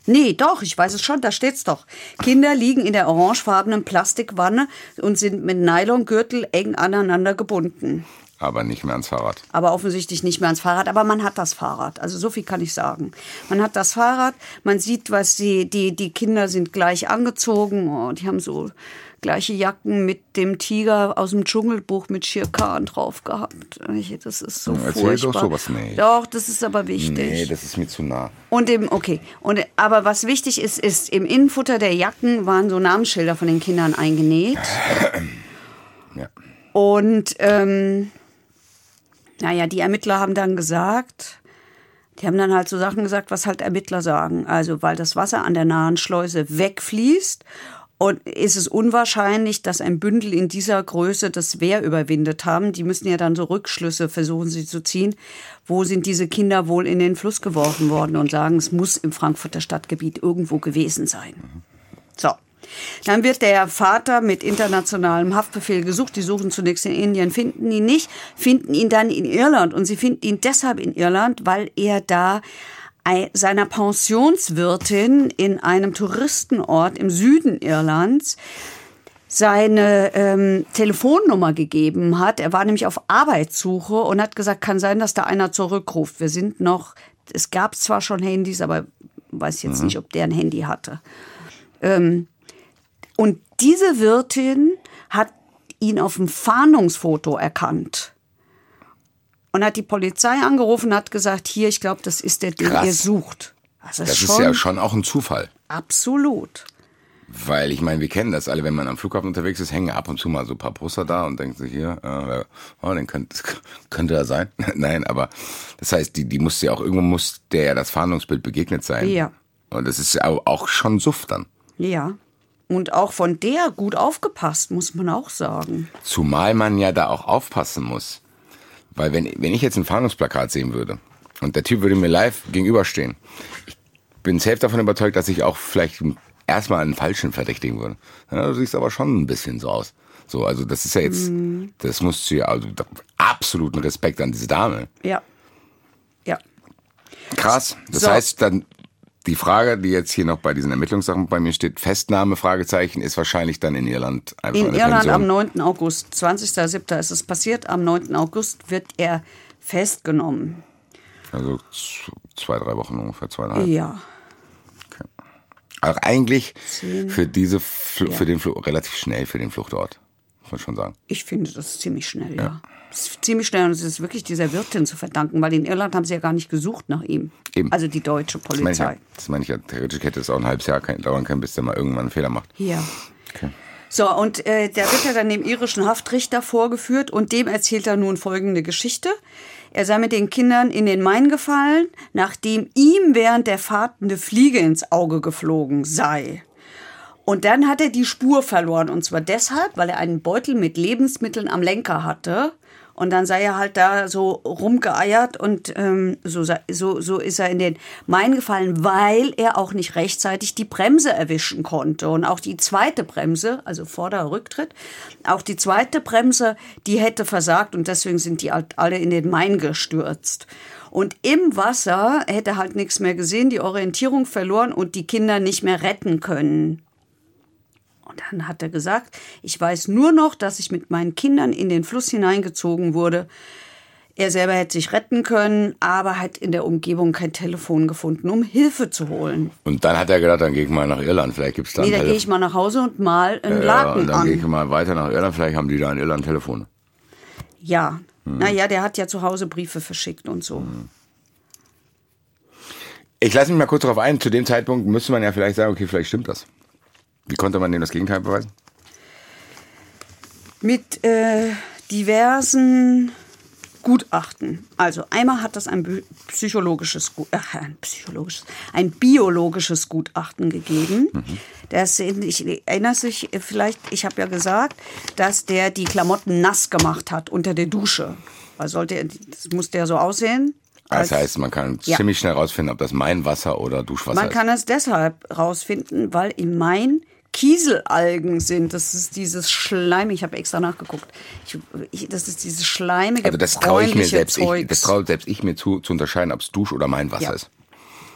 Nee, doch, ich weiß es schon, da steht's doch. Kinder liegen in der orangefarbenen Plastikwanne und sind mit Nylongürtel eng aneinander gebunden. Aber nicht mehr ans Fahrrad. Aber offensichtlich nicht mehr ans Fahrrad. Aber man hat das Fahrrad. Also so viel kann ich sagen. Man hat das Fahrrad, man sieht, was die, die, die Kinder sind gleich angezogen. Oh, die haben so gleiche Jacken mit dem Tiger aus dem Dschungelbuch mit Shere Khan drauf gehabt. Das ist so Erzähl furchtbar. doch sowas nicht. Doch, das ist aber wichtig. Nee, das ist mir zu nah. Und im, okay. Und, aber was wichtig ist, ist, im Innenfutter der Jacken waren so Namensschilder von den Kindern eingenäht. ja. Und, ähm, naja, die Ermittler haben dann gesagt, die haben dann halt so Sachen gesagt, was halt Ermittler sagen. Also, weil das Wasser an der nahen Schleuse wegfließt und ist es unwahrscheinlich, dass ein Bündel in dieser Größe das Wehr überwindet haben. Die müssen ja dann so Rückschlüsse versuchen sie zu ziehen. Wo sind diese Kinder wohl in den Fluss geworfen worden und sagen, es muss im Frankfurter Stadtgebiet irgendwo gewesen sein. So. Dann wird der Vater mit internationalem Haftbefehl gesucht. Die suchen zunächst in Indien, finden ihn nicht, finden ihn dann in Irland. Und sie finden ihn deshalb in Irland, weil er da seiner Pensionswirtin in einem Touristenort im Süden Irlands seine ähm, Telefonnummer gegeben hat. Er war nämlich auf Arbeitssuche und hat gesagt, kann sein, dass da einer zurückruft. Wir sind noch, es gab zwar schon Handys, aber weiß jetzt mhm. nicht, ob der ein Handy hatte. Ähm, und diese Wirtin hat ihn auf dem Fahndungsfoto erkannt und hat die Polizei angerufen und hat gesagt, hier, ich glaube, das ist der, den Krass. ihr sucht. Das, ist, das ist ja schon auch ein Zufall. Absolut. Weil ich meine, wir kennen das alle, wenn man am Flughafen unterwegs ist, hängen ab und zu mal so ein paar Poster da und denkt sich hier, äh, oh, den könnte, könnte er sein. Nein, aber das heißt, die, die musste ja auch, irgendwo muss der ja das Fahndungsbild begegnet sein. Ja. Und das ist ja auch schon Suft dann. Ja. Und auch von der gut aufgepasst, muss man auch sagen. Zumal man ja da auch aufpassen muss. Weil wenn, wenn ich jetzt ein Fahndungsplakat sehen würde und der Typ würde mir live gegenüberstehen, ich bin selbst davon überzeugt, dass ich auch vielleicht erstmal einen Falschen verdächtigen würde. Ja, du siehst aber schon ein bisschen so aus. So, also das ist ja jetzt, mhm. das musst du ja, also absoluten Respekt an diese Dame. Ja. Ja. Krass. Das so. heißt, dann die Frage, die jetzt hier noch bei diesen Ermittlungssachen bei mir steht, Festnahme, Fragezeichen, ist wahrscheinlich dann in Irland einfach In Irland Pension. am 9. August, 20.07. ist es passiert. Am 9. August wird er festgenommen. Also zwei, drei Wochen ungefähr, zweieinhalb. Ja. Okay. Also eigentlich Zehn. für diese, für ja. den Flucht, relativ schnell für den Fluchtort, muss man schon sagen. Ich finde das ziemlich schnell, ja. ja ziemlich schnell und es ist wirklich dieser Wirtin zu verdanken, weil in Irland haben sie ja gar nicht gesucht nach ihm. Eben. Also die deutsche Polizei. Das meine ich ja, theoretisch hätte es auch ein halbes Jahr dauern können, bis der mal irgendwann einen Fehler macht. Ja. Okay. So, und äh, der wird ja dann dem irischen Haftrichter vorgeführt und dem erzählt er nun folgende Geschichte. Er sei mit den Kindern in den Main gefallen, nachdem ihm während der Fahrt eine Fliege ins Auge geflogen sei. Und dann hat er die Spur verloren. Und zwar deshalb, weil er einen Beutel mit Lebensmitteln am Lenker hatte. Und dann sei er halt da so rumgeeiert und ähm, so, so, so ist er in den Main gefallen, weil er auch nicht rechtzeitig die Bremse erwischen konnte. Und auch die zweite Bremse, also Vorder- Rücktritt, auch die zweite Bremse, die hätte versagt und deswegen sind die halt alle in den Main gestürzt. Und im Wasser hätte halt nichts mehr gesehen, die Orientierung verloren und die Kinder nicht mehr retten können. Und dann hat er gesagt, ich weiß nur noch, dass ich mit meinen Kindern in den Fluss hineingezogen wurde. Er selber hätte sich retten können, aber hat in der Umgebung kein Telefon gefunden, um Hilfe zu holen. Und dann hat er gedacht, dann gehe ich mal nach Irland, vielleicht gibt es da Nee, dann gehe ich mal nach Hause und mal einen ja, Laken dann gehe ich mal weiter nach Irland, vielleicht haben die da in Irland Telefone. Ja, hm. naja, der hat ja zu Hause Briefe verschickt und so. Hm. Ich lasse mich mal kurz darauf ein, zu dem Zeitpunkt müsste man ja vielleicht sagen, okay, vielleicht stimmt das. Wie konnte man dem das Gegenteil beweisen? Mit äh, diversen Gutachten. Also einmal hat das ein psychologisches, äh, ein psychologisches, ein biologisches Gutachten gegeben. Mhm. Das, ich erinnere sich vielleicht, ich habe ja gesagt, dass der die Klamotten nass gemacht hat unter der Dusche. Weil sollte, das muss der so aussehen. Das heißt, man kann ja. ziemlich schnell rausfinden, ob das Mainwasser oder Duschwasser man ist. Man kann es deshalb rausfinden, weil im Main Kieselalgen sind. Das ist dieses Schleim. Ich habe extra nachgeguckt. Ich, ich, das ist dieses schleimige, Also das traue ich mir selbst. Ich, das traue selbst ich mir zu, zu unterscheiden, ob es Dusch oder Mainwasser ja. ist.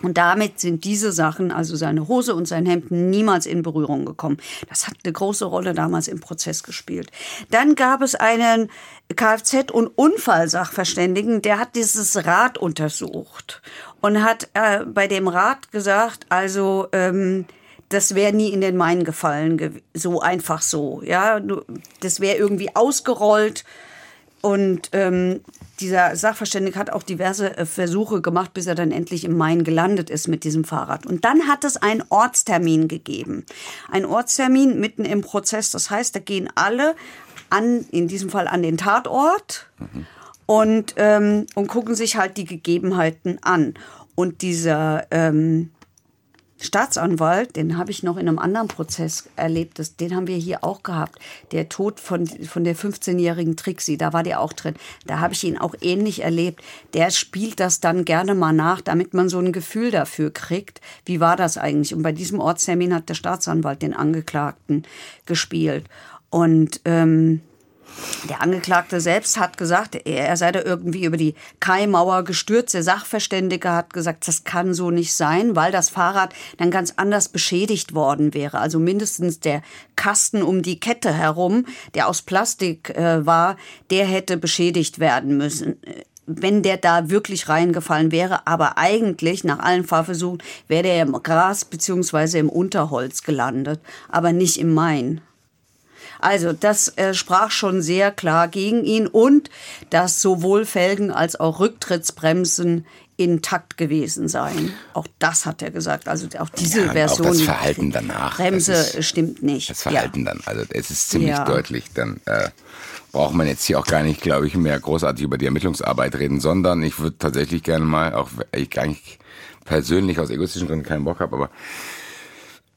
Und damit sind diese Sachen, also seine Hose und sein Hemd, niemals in Berührung gekommen. Das hat eine große Rolle damals im Prozess gespielt. Dann gab es einen Kfz- und Unfallsachverständigen, der hat dieses Rad untersucht und hat äh, bei dem Rad gesagt, also ähm, das wäre nie in den Main gefallen, so einfach so. Ja, das wäre irgendwie ausgerollt. Und ähm, dieser Sachverständige hat auch diverse äh, Versuche gemacht, bis er dann endlich im Main gelandet ist mit diesem Fahrrad. Und dann hat es einen Ortstermin gegeben. Ein Ortstermin mitten im Prozess. Das heißt, da gehen alle an, in diesem Fall an den Tatort mhm. und, ähm, und gucken sich halt die Gegebenheiten an. Und dieser ähm, Staatsanwalt, den habe ich noch in einem anderen Prozess erlebt, das, den haben wir hier auch gehabt. Der Tod von, von der 15-jährigen Trixie, da war der auch drin. Da habe ich ihn auch ähnlich erlebt. Der spielt das dann gerne mal nach, damit man so ein Gefühl dafür kriegt, wie war das eigentlich. Und bei diesem Ortstermin hat der Staatsanwalt den Angeklagten gespielt. Und ähm, der Angeklagte selbst hat gesagt, er sei da irgendwie über die Kaimauer gestürzt. Der Sachverständige hat gesagt, das kann so nicht sein, weil das Fahrrad dann ganz anders beschädigt worden wäre. Also mindestens der Kasten um die Kette herum, der aus Plastik äh, war, der hätte beschädigt werden müssen wenn der da wirklich reingefallen wäre. Aber eigentlich, nach allen Fahrversuchen, wäre der im Gras beziehungsweise im Unterholz gelandet, aber nicht im Main. Also das äh, sprach schon sehr klar gegen ihn und dass sowohl Felgen als auch Rücktrittsbremsen intakt gewesen seien. Auch das hat er gesagt. Also auch diese ja, Version. Auch das Verhalten danach. Bremse ist, stimmt nicht. Das Verhalten ja. dann. Also es ist ziemlich ja. deutlich. Dann äh, braucht man jetzt hier auch gar nicht, glaube ich, mehr großartig über die Ermittlungsarbeit reden, sondern ich würde tatsächlich gerne mal, auch ich gar nicht persönlich aus egoistischen Gründen keinen Bock habe, aber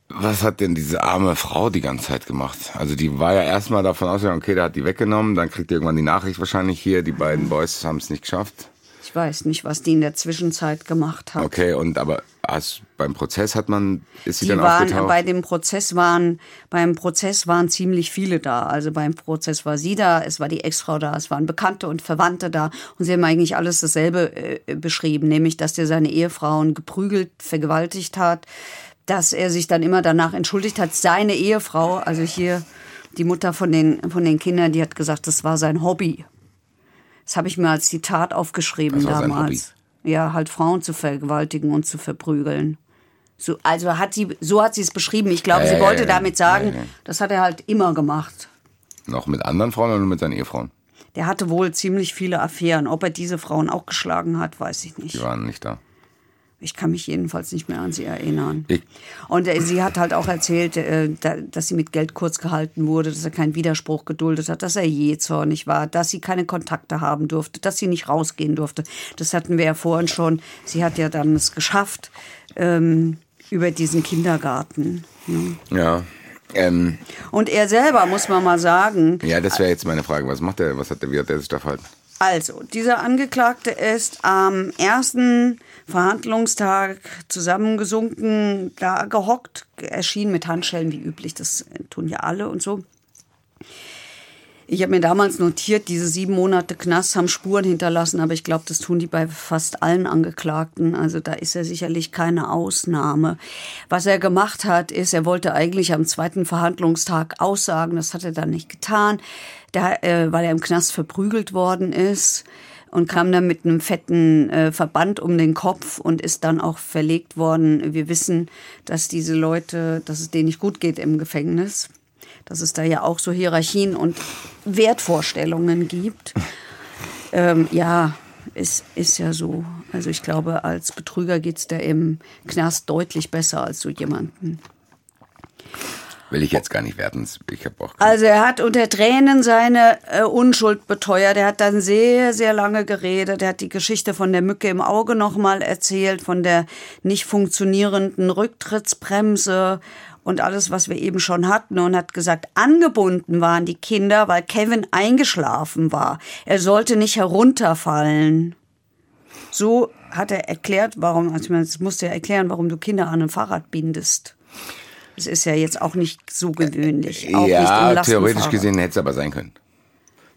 Was hat denn diese arme Frau die ganze Zeit gemacht? Also die war ja erstmal davon ausgegangen, okay, der hat die weggenommen, dann kriegt die irgendwann die Nachricht wahrscheinlich hier, die beiden Boys haben es nicht geschafft. Ich weiß nicht, was die in der Zwischenzeit gemacht hat. Okay, und aber hast, beim Prozess hat man, ist sie die dann waren, aufgetaucht? Bei dem Prozess waren, beim Prozess waren ziemlich viele da. Also beim Prozess war sie da, es war die Ex-Frau da, es waren Bekannte und Verwandte da. Und sie haben eigentlich alles dasselbe äh, beschrieben, nämlich, dass der seine Ehefrauen geprügelt, vergewaltigt hat, dass er sich dann immer danach entschuldigt hat. Seine Ehefrau, also hier die Mutter von den, von den Kindern, die hat gesagt, das war sein Hobby. Das habe ich mir als Zitat aufgeschrieben damals. Ja, halt Frauen zu vergewaltigen und zu verprügeln. So, also hat sie, so hat sie es beschrieben. Ich glaube, äh, sie wollte damit sagen, das hat er halt immer gemacht. Noch mit anderen Frauen oder nur mit seinen Ehefrauen? Der hatte wohl ziemlich viele Affären. Ob er diese Frauen auch geschlagen hat, weiß ich nicht. Die waren nicht da. Ich kann mich jedenfalls nicht mehr an sie erinnern. Ich und äh, sie hat halt auch erzählt, äh, da, dass sie mit Geld kurz gehalten wurde, dass er keinen Widerspruch geduldet hat, dass er jähzornig war, dass sie keine Kontakte haben durfte, dass sie nicht rausgehen durfte. Das hatten wir ja vorhin schon. Sie hat ja dann es geschafft ähm, über diesen Kindergarten. Ne? Ja. Ähm, und er selber, muss man mal sagen. Ja, das wäre jetzt meine Frage. Was macht er? Was hat er, wie hat er sich da verhalten? Also, dieser Angeklagte ist am ersten Verhandlungstag zusammengesunken, da gehockt, erschien mit Handschellen wie üblich, das tun ja alle und so. Ich habe mir damals notiert, diese sieben Monate Knast haben Spuren hinterlassen, aber ich glaube, das tun die bei fast allen Angeklagten. Also da ist er sicherlich keine Ausnahme. Was er gemacht hat, ist, er wollte eigentlich am zweiten Verhandlungstag aussagen, das hat er dann nicht getan da, äh, weil er im Knast verprügelt worden ist und kam dann mit einem fetten äh, Verband um den Kopf und ist dann auch verlegt worden. Wir wissen, dass diese Leute, dass es denen nicht gut geht im Gefängnis, dass es da ja auch so Hierarchien und Wertvorstellungen gibt. Ähm, ja, ist, ist ja so. Also ich glaube, als Betrüger geht es da im Knast deutlich besser als so jemanden. Will ich jetzt gar nicht werten. Ich hab auch also er hat unter Tränen seine äh, Unschuld beteuert. Er hat dann sehr, sehr lange geredet. Er hat die Geschichte von der Mücke im Auge nochmal erzählt, von der nicht funktionierenden Rücktrittsbremse und alles, was wir eben schon hatten und hat gesagt, angebunden waren die Kinder, weil Kevin eingeschlafen war. Er sollte nicht herunterfallen. So hat er erklärt, warum, also das musste er erklären, warum du Kinder an ein Fahrrad bindest. Das ist ja jetzt auch nicht so gewöhnlich. Auch ja, theoretisch gesehen hätte es aber sein können.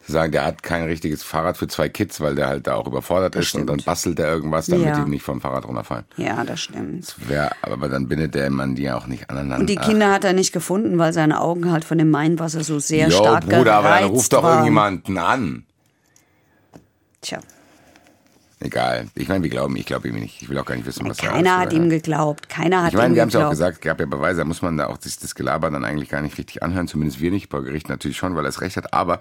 Zu sagen, der hat kein richtiges Fahrrad für zwei Kids, weil der halt da auch überfordert das ist stimmt. und dann bastelt er irgendwas, damit ja. die nicht vom Fahrrad runterfallen. Ja, das stimmt. Das wär, aber dann bindet der Mann die ja auch nicht aneinander. Und die Kinder Ach. hat er nicht gefunden, weil seine Augen halt von dem Mainwasser so sehr jo, stark Bruder, aber dann ruft doch irgendjemanden an. Tja. Egal. Ich meine, wir glauben, ich glaube ihm nicht. Ich will auch gar nicht wissen, was Keiner er hat ihm geglaubt. Keiner hat ich meine, wir haben es ja auch gesagt, gab ja Beweise, da muss man da auch das, das Gelaber dann eigentlich gar nicht richtig anhören. Zumindest wir nicht, bei Gericht natürlich schon, weil er es recht hat. Aber.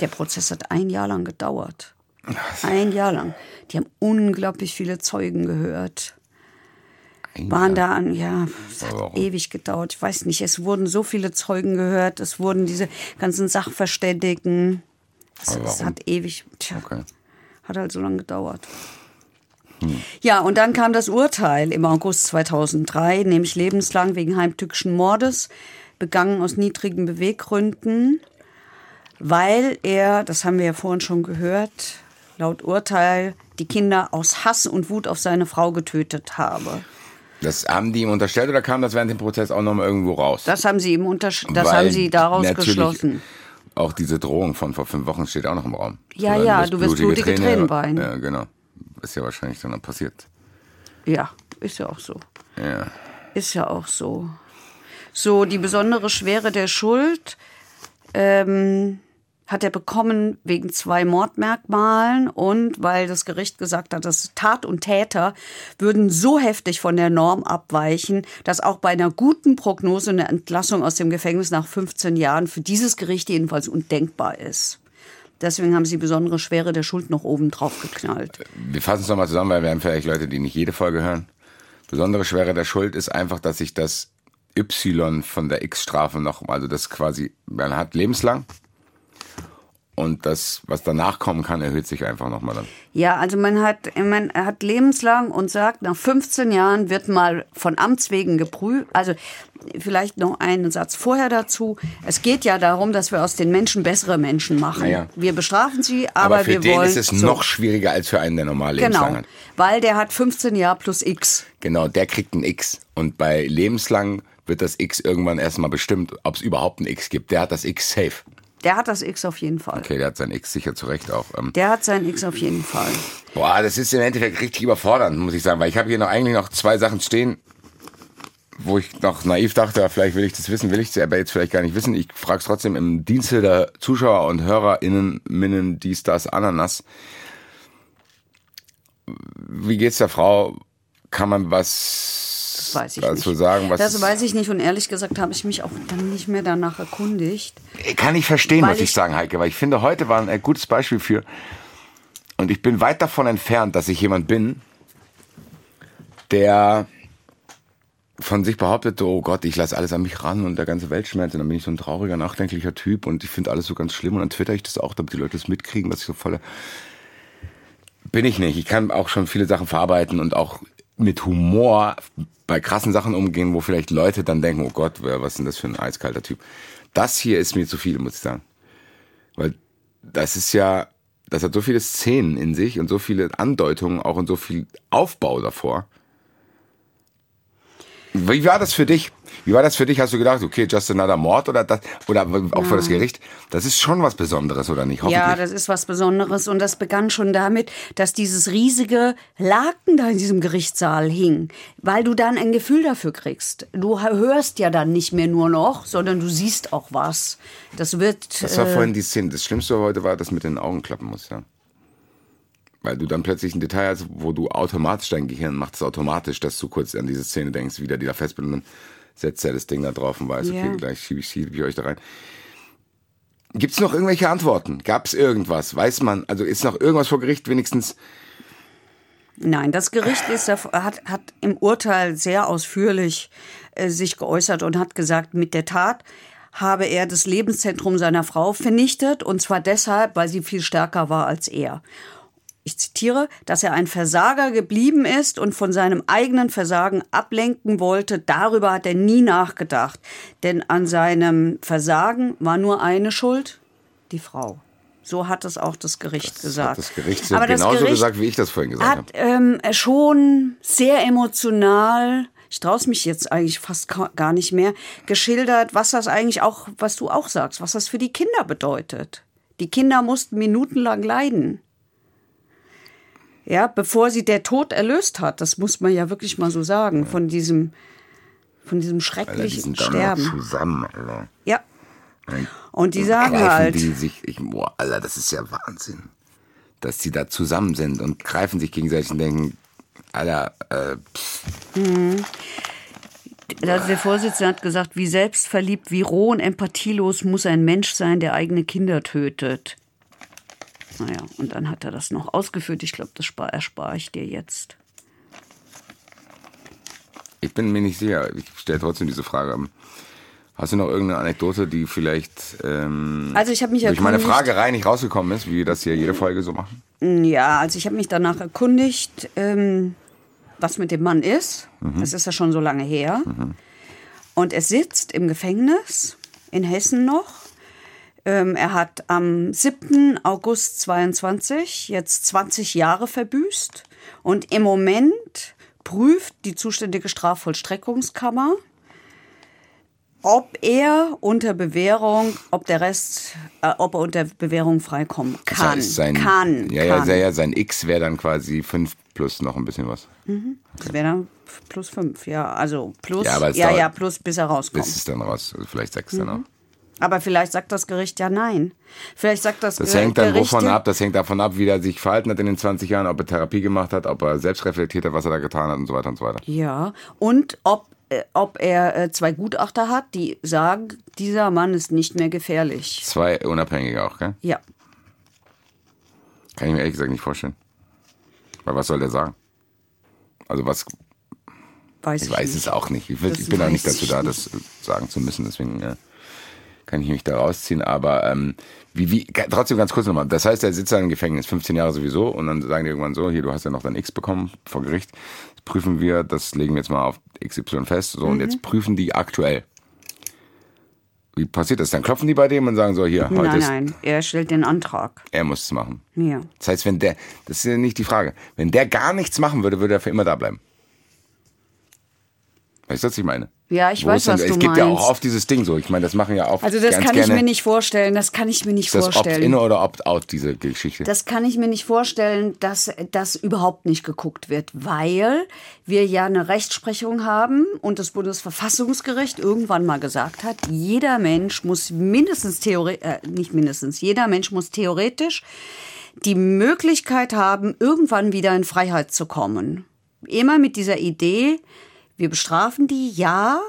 Der Prozess hat ein Jahr lang gedauert. Ein Jahr lang. Die haben unglaublich viele Zeugen gehört. Ein waren Jahr. da an, ja, es hat Warum? ewig gedauert. Ich weiß nicht, es wurden so viele Zeugen gehört, es wurden diese ganzen Sachverständigen. Es, es hat ewig. Tja. Okay. Hat halt so lange gedauert. Hm. Ja, und dann kam das Urteil im August 2003, nämlich lebenslang wegen heimtückischen Mordes, begangen aus niedrigen Beweggründen, weil er, das haben wir ja vorhin schon gehört, laut Urteil die Kinder aus Hass und Wut auf seine Frau getötet habe. Das haben die ihm unterstellt oder kam das während dem Prozess auch noch mal irgendwo raus? Das haben sie ihm unterstellt, das haben sie daraus geschlossen. Auch diese Drohung von vor fünf Wochen steht auch noch im Raum. Ja, ja, du wirst blutige, blutige Tränen weinen. Ja, genau. Ist ja wahrscheinlich dann passiert. Ja, ist ja auch so. Ja. Ist ja auch so. So, die besondere Schwere der Schuld. Ähm, hat er bekommen wegen zwei Mordmerkmalen und weil das Gericht gesagt hat, dass Tat und Täter würden so heftig von der Norm abweichen, dass auch bei einer guten Prognose eine Entlassung aus dem Gefängnis nach 15 Jahren für dieses Gericht jedenfalls undenkbar ist. Deswegen haben sie besondere Schwere der Schuld noch oben drauf geknallt. Wir fassen es nochmal zusammen, weil wir haben vielleicht Leute, die nicht jede Folge hören. Besondere Schwere der Schuld ist einfach, dass sich das Y von der X-Strafe noch, also das quasi, man hat lebenslang und das, was danach kommen kann, erhöht sich einfach nochmal dann. Ja, also man hat, man hat lebenslang und sagt, nach 15 Jahren wird mal von Amts wegen geprüft. Also vielleicht noch einen Satz vorher dazu. Es geht ja darum, dass wir aus den Menschen bessere Menschen machen. Naja. Wir bestrafen sie, aber, aber für wir den wollen. ist es so. noch schwieriger als für einen, der normal Genau, lebenslang hat. weil der hat 15 Jahre plus X. Genau, der kriegt ein X. Und bei lebenslang wird das X irgendwann erstmal bestimmt, ob es überhaupt ein X gibt. Der hat das X safe. Der hat das X auf jeden Fall. Okay, der hat sein X sicher zurecht auch. Ähm, Der hat sein X auf jeden Fall. Boah, das ist im Endeffekt richtig überfordernd, muss ich sagen, weil ich habe hier noch eigentlich noch zwei Sachen stehen, wo ich noch naiv dachte, vielleicht will ich das wissen, will ich es aber jetzt vielleicht gar nicht wissen. Ich frage es trotzdem im Dienste der Zuschauer und HörerInnen, Minnen, dies, das, Ananas. Wie geht's der Frau? Kann man was Das weiß ich dazu nicht. sagen? Was das weiß ich nicht und ehrlich gesagt habe ich mich auch dann nicht mehr danach erkundigt. Kann ich verstehen, muss ich, ich- sagen, Heike, weil ich finde, heute war ein gutes Beispiel für, und ich bin weit davon entfernt, dass ich jemand bin, der von sich behauptet, oh Gott, ich lasse alles an mich ran und der ganze Welt schmerzt und dann bin ich so ein trauriger, nachdenklicher Typ und ich finde alles so ganz schlimm und dann twitter ich das auch, damit die Leute das mitkriegen, dass ich so voller... Bin ich nicht. Ich kann auch schon viele Sachen verarbeiten und auch mit Humor bei krassen Sachen umgehen, wo vielleicht Leute dann denken, oh Gott, was ist denn das für ein eiskalter Typ. Das hier ist mir zu viel, muss ich sagen. Weil das ist ja, das hat so viele Szenen in sich und so viele Andeutungen auch und so viel Aufbau davor. Wie war das für dich? Wie war das für dich? Hast du gedacht, okay, just another Mord oder das, oder auch für das Gericht? Das ist schon was Besonderes, oder nicht? Ja, das ist was Besonderes und das begann schon damit, dass dieses riesige Laken da in diesem Gerichtssaal hing, weil du dann ein Gefühl dafür kriegst. Du hörst ja dann nicht mehr nur noch, sondern du siehst auch was. Das wird. Das war äh, vorhin die Szene. Das Schlimmste heute war, das mit den Augen klappen muss, ja. Weil du dann plötzlich ein Detail hast, wo du automatisch, dein Gehirn macht es automatisch, dass du kurz an diese Szene denkst, wieder die da festbindet und dann setzt er das Ding da drauf und weiß, Ja. okay, gleich schiebe ich, schieb ich euch da rein. Gibt es noch irgendwelche Antworten? Gab es irgendwas? Weiß man, also ist noch irgendwas vor Gericht wenigstens? Nein, das Gericht ist, hat, hat im Urteil sehr ausführlich äh, sich geäußert und hat gesagt, mit der Tat habe er das Lebenszentrum seiner Frau vernichtet und zwar deshalb, weil sie viel stärker war als er. Ich zitiere, dass er ein Versager geblieben ist und von seinem eigenen Versagen ablenken wollte, darüber hat er nie nachgedacht. Denn an seinem Versagen war nur eine Schuld, die Frau. So hat es auch das Gericht gesagt. Hat das Gericht so Aber das genauso Gericht gesagt, wie ich das vorhin gesagt habe. hat ähm, schon sehr emotional, ich traue mich jetzt eigentlich fast gar nicht mehr, geschildert, was das eigentlich auch, was du auch sagst, was das für die Kinder bedeutet. Die Kinder mussten minutenlang leiden. Ja, bevor sie der Tod erlöst hat, das muss man ja wirklich mal so sagen, von diesem, von diesem Alter, die schrecklichen sind da noch Sterben. zusammen, Alter. Ja. Und die sagen greifen halt, die sich, ich, boah, Alter, das ist ja Wahnsinn. Dass die da zusammen sind und greifen sich gegenseitig und denken, Alter, äh, pff, Also der Vorsitzende hat gesagt, wie selbstverliebt, wie roh und empathielos muss ein Mensch sein, der eigene Kinder tötet. Naja, und dann hat er das noch ausgeführt. Ich glaube, das spar- erspare ich dir jetzt. ich bin mir nicht sicher. Ich stelle trotzdem diese Frage. Hast du noch irgendeine Anekdote, die vielleicht ähm, Also ich habe mich durch meine Fragerei nicht rausgekommen ist, wie wir das hier jede Folge so machen? Ja, also ich habe mich danach erkundigt, ähm, was mit dem Mann ist. Das ist ja schon so lange her. Und er sitzt im Gefängnis in Hessen noch. Ähm, er hat am 7. August 22 jetzt 20 Jahre verbüßt. Und im Moment prüft die zuständige Strafvollstreckungskammer, ob er unter Bewährung, ob der Rest, äh, ob er unter Bewährung freikommen kann. Das heißt, sein, kann. ja, ja, kann. ja, ja, sein X wäre dann quasi 5 plus noch ein bisschen was. Das wäre dann plus fünf, ja. Also plus, Ja, ja, ja, plus bis er rauskommt. Bis es dann raus, also vielleicht 6 dann Mhm. auch. Aber vielleicht sagt das Gericht ja nein. Vielleicht sagt das, Das Ger- hängt dann Gericht wovon ab? Das hängt davon ab, wie er sich verhalten hat in den 20 Jahren, ob er Therapie gemacht hat, ob er selbst reflektiert hat, was er da getan hat und so weiter und so weiter. Ja, und ob, äh, ob er äh, zwei Gutachter hat, die sagen, dieser Mann ist nicht mehr gefährlich. Zwei Unabhängige auch, gell? Ja. Kann ich mir ehrlich gesagt nicht vorstellen. Weil was soll der sagen? Also was, Weiß ich ich weiß nicht. es auch nicht. Ich, Das ich bin auch nicht dazu da, nicht. das sagen zu müssen, deswegen äh, kann ich mich da rausziehen. Aber ähm, wie, wie, trotzdem ganz kurz nochmal. Das heißt, er sitzt da im Gefängnis, 15 Jahre sowieso, und dann sagen die irgendwann so, hier, du hast ja noch dein X bekommen vor Gericht. Das prüfen wir, das legen wir jetzt mal auf XY fest. So, mhm. und jetzt prüfen die aktuell. Wie passiert das? Dann klopfen die bei dem und sagen so, hier, heute Nein, nein, er stellt den Antrag. Er muss es machen. Ja. Das heißt, wenn der, das ist ja nicht die Frage, wenn der gar nichts machen würde, würde er für immer da bleiben. Weißt du, was ich meine? Ja, ich Wo weiß, was du meinst. Es gibt ja auch oft dieses Ding so. Ich meine, das machen ja auch Also das kann ich mir nicht vorstellen. Das kann ich mir nicht das vorstellen. Opt-in oder Opt-out, diese Geschichte? Das kann ich mir nicht vorstellen, dass das überhaupt nicht geguckt wird, weil wir ja eine Rechtsprechung haben und das Bundesverfassungsgericht irgendwann mal gesagt hat, jeder Mensch muss mindestens theoretisch, äh, nicht mindestens, jeder Mensch muss theoretisch die Möglichkeit haben, irgendwann wieder in Freiheit zu kommen. Immer mit dieser Idee, wir bestrafen die, ja,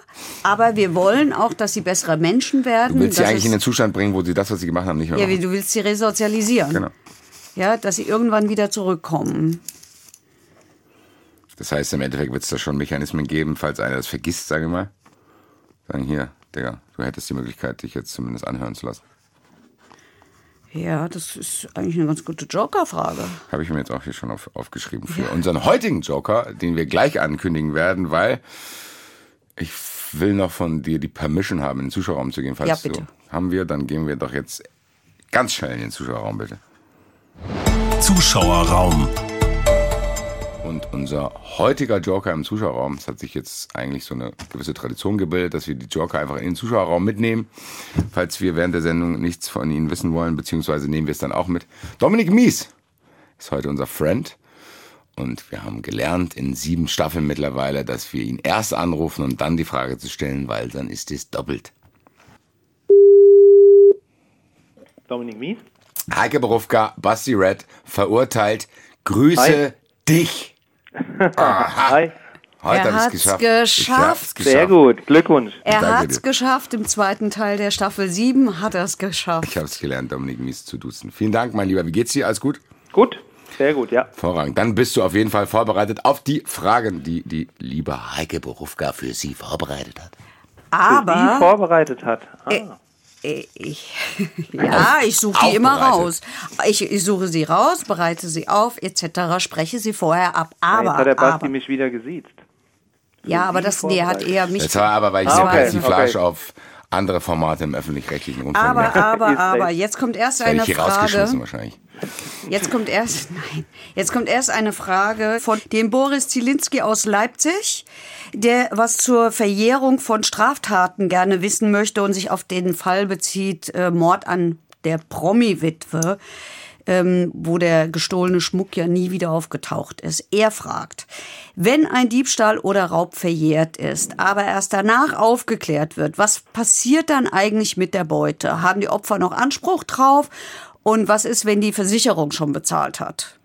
aber wir wollen auch, dass sie bessere Menschen werden. Du willst sie eigentlich in den Zustand bringen, wo sie das, was sie gemacht haben, nicht mehr ja, wie machen. du willst sie resozialisieren. Genau. Ja, dass sie irgendwann wieder zurückkommen. Das heißt, im Endeffekt wird es da schon Mechanismen geben, falls einer das vergisst, sage ich mal. Sagen hier, Digga, du hättest die Möglichkeit, dich jetzt zumindest anhören zu lassen. Ja, das ist eigentlich eine ganz gute Joker-Frage. Habe ich mir jetzt auch hier schon auf, aufgeschrieben für unseren heutigen Joker, den wir gleich ankündigen werden, weil ich will noch von dir die Permission haben, in den Zuschauerraum zu gehen. Falls Ja, bitte. Du, haben wir, dann gehen wir doch jetzt ganz schnell in den Zuschauerraum, bitte. Zuschauerraum. Und unser heutiger Joker im Zuschauerraum, es hat sich jetzt eigentlich so eine gewisse Tradition gebildet, dass wir die Joker einfach in den Zuschauerraum mitnehmen, falls wir während der Sendung nichts von ihnen wissen wollen, beziehungsweise nehmen wir es dann auch mit. Dominik Mies ist heute unser Friend. Und wir haben gelernt in sieben Staffeln mittlerweile, dass wir ihn erst anrufen und dann die Frage zu stellen, weil dann ist es doppelt. Dominik Mies. Heike Berufka, Basti Red, verurteilt. Grüße Hi. dich. Aha. Hi. Heute Er ich's hat's geschafft. geschafft. Geschafft. Sehr gut. Glückwunsch. Er hat's dir. geschafft. Im zweiten Teil der Staffel 7 hat er es geschafft. Ich habe es gelernt, Dominik Mies zu duzen. Vielen Dank, mein Lieber. Wie geht's dir? Alles gut? Gut. Sehr gut, ja. Hervorragend. Dann bist du auf jeden Fall vorbereitet auf die Fragen, die die liebe Heike Berufka für Sie vorbereitet hat. Die Aber vorbereitet hat. Ah. Ich, ja, ich suche die immer raus. Ich, ich suche sie raus, bereite sie auf, etc., spreche sie vorher ab. Aber, Jetzt hat der Basti aber mich wieder gesiezt. ja, aber das nee, hat eher mich. Das war aber, weil ich Ah, so okay, Persiflage okay. auf andere Formate im öffentlich-rechtlichen Rundfunk Aber, aber, aber, jetzt kommt erst Werde eine ich hier rausgeschmissen Frage. wahrscheinlich. Jetzt kommt erst, nein, jetzt kommt erst eine Frage von dem Boris Zielinski aus Leipzig, der was zur Verjährung von Straftaten gerne wissen möchte und sich auf den Fall bezieht, äh, Mord an der Promi-Witwe, ähm, wo der gestohlene Schmuck ja nie wieder aufgetaucht ist. Er fragt, wenn ein Diebstahl oder Raub verjährt ist, aber erst danach aufgeklärt wird, was passiert dann eigentlich mit der Beute? Haben die Opfer noch Anspruch drauf? Und was ist, wenn die Versicherung schon bezahlt hat?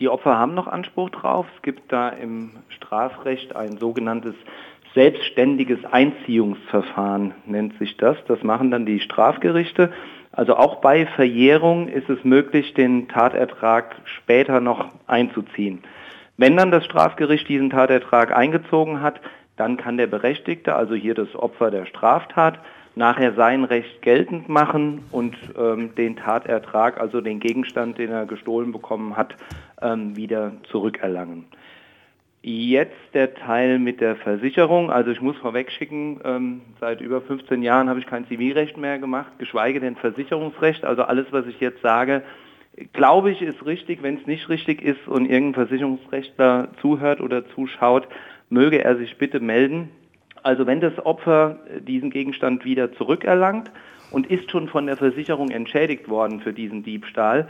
Die Opfer haben noch Anspruch drauf. Es gibt da im Strafrecht ein sogenanntes selbstständiges Einziehungsverfahren, nennt sich das. Das machen dann die Strafgerichte. Also auch bei Verjährung ist es möglich, den Tatertrag später noch einzuziehen. Wenn dann das Strafgericht diesen Tatertrag eingezogen hat, dann kann der Berechtigte, also hier das Opfer der Straftat, nachher sein Recht geltend machen und ähm, den Tatertrag, also den Gegenstand, den er gestohlen bekommen hat, ähm, wieder zurückerlangen. Jetzt der Teil mit der Versicherung. Also ich muss vorwegschicken, ähm, seit über 15 Jahren habe ich kein Zivilrecht mehr gemacht, geschweige denn Versicherungsrecht. Also alles, was ich jetzt sage, glaube ich, ist richtig. Wenn es nicht richtig ist und irgendein Versicherungsrechtler zuhört oder zuschaut, möge er sich bitte melden. Also wenn das Opfer diesen Gegenstand wieder zurückerlangt und ist schon von der Versicherung entschädigt worden für diesen Diebstahl,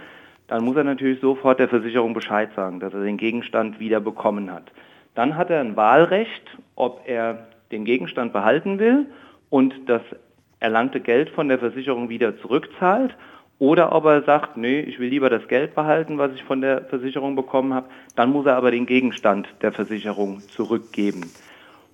dann muss er natürlich sofort der Versicherung Bescheid sagen, dass er den Gegenstand wieder bekommen hat. Dann hat er ein Wahlrecht, ob er den Gegenstand behalten will und das erlangte Geld von der Versicherung wieder zurückzahlt oder ob er sagt, nee, ich will lieber das Geld behalten, was ich von der Versicherung bekommen habe, dann muss er aber den Gegenstand der Versicherung zurückgeben.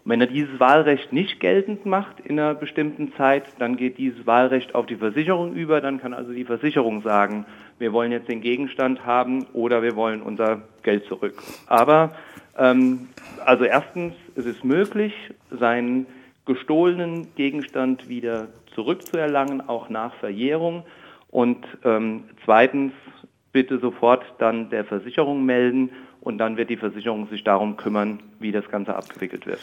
Und wenn er dieses Wahlrecht nicht geltend macht in einer bestimmten Zeit, dann geht dieses Wahlrecht auf die Versicherung über. Dann kann also die Versicherung sagen, wir wollen jetzt den Gegenstand haben oder wir wollen unser Geld zurück. Aber ähm, also erstens, es ist möglich, seinen gestohlenen Gegenstand wieder zurückzuerlangen, auch nach Verjährung. Und ähm, zweitens bitte sofort dann der Versicherung melden und dann wird die Versicherung sich darum kümmern, wie das Ganze abgewickelt wird.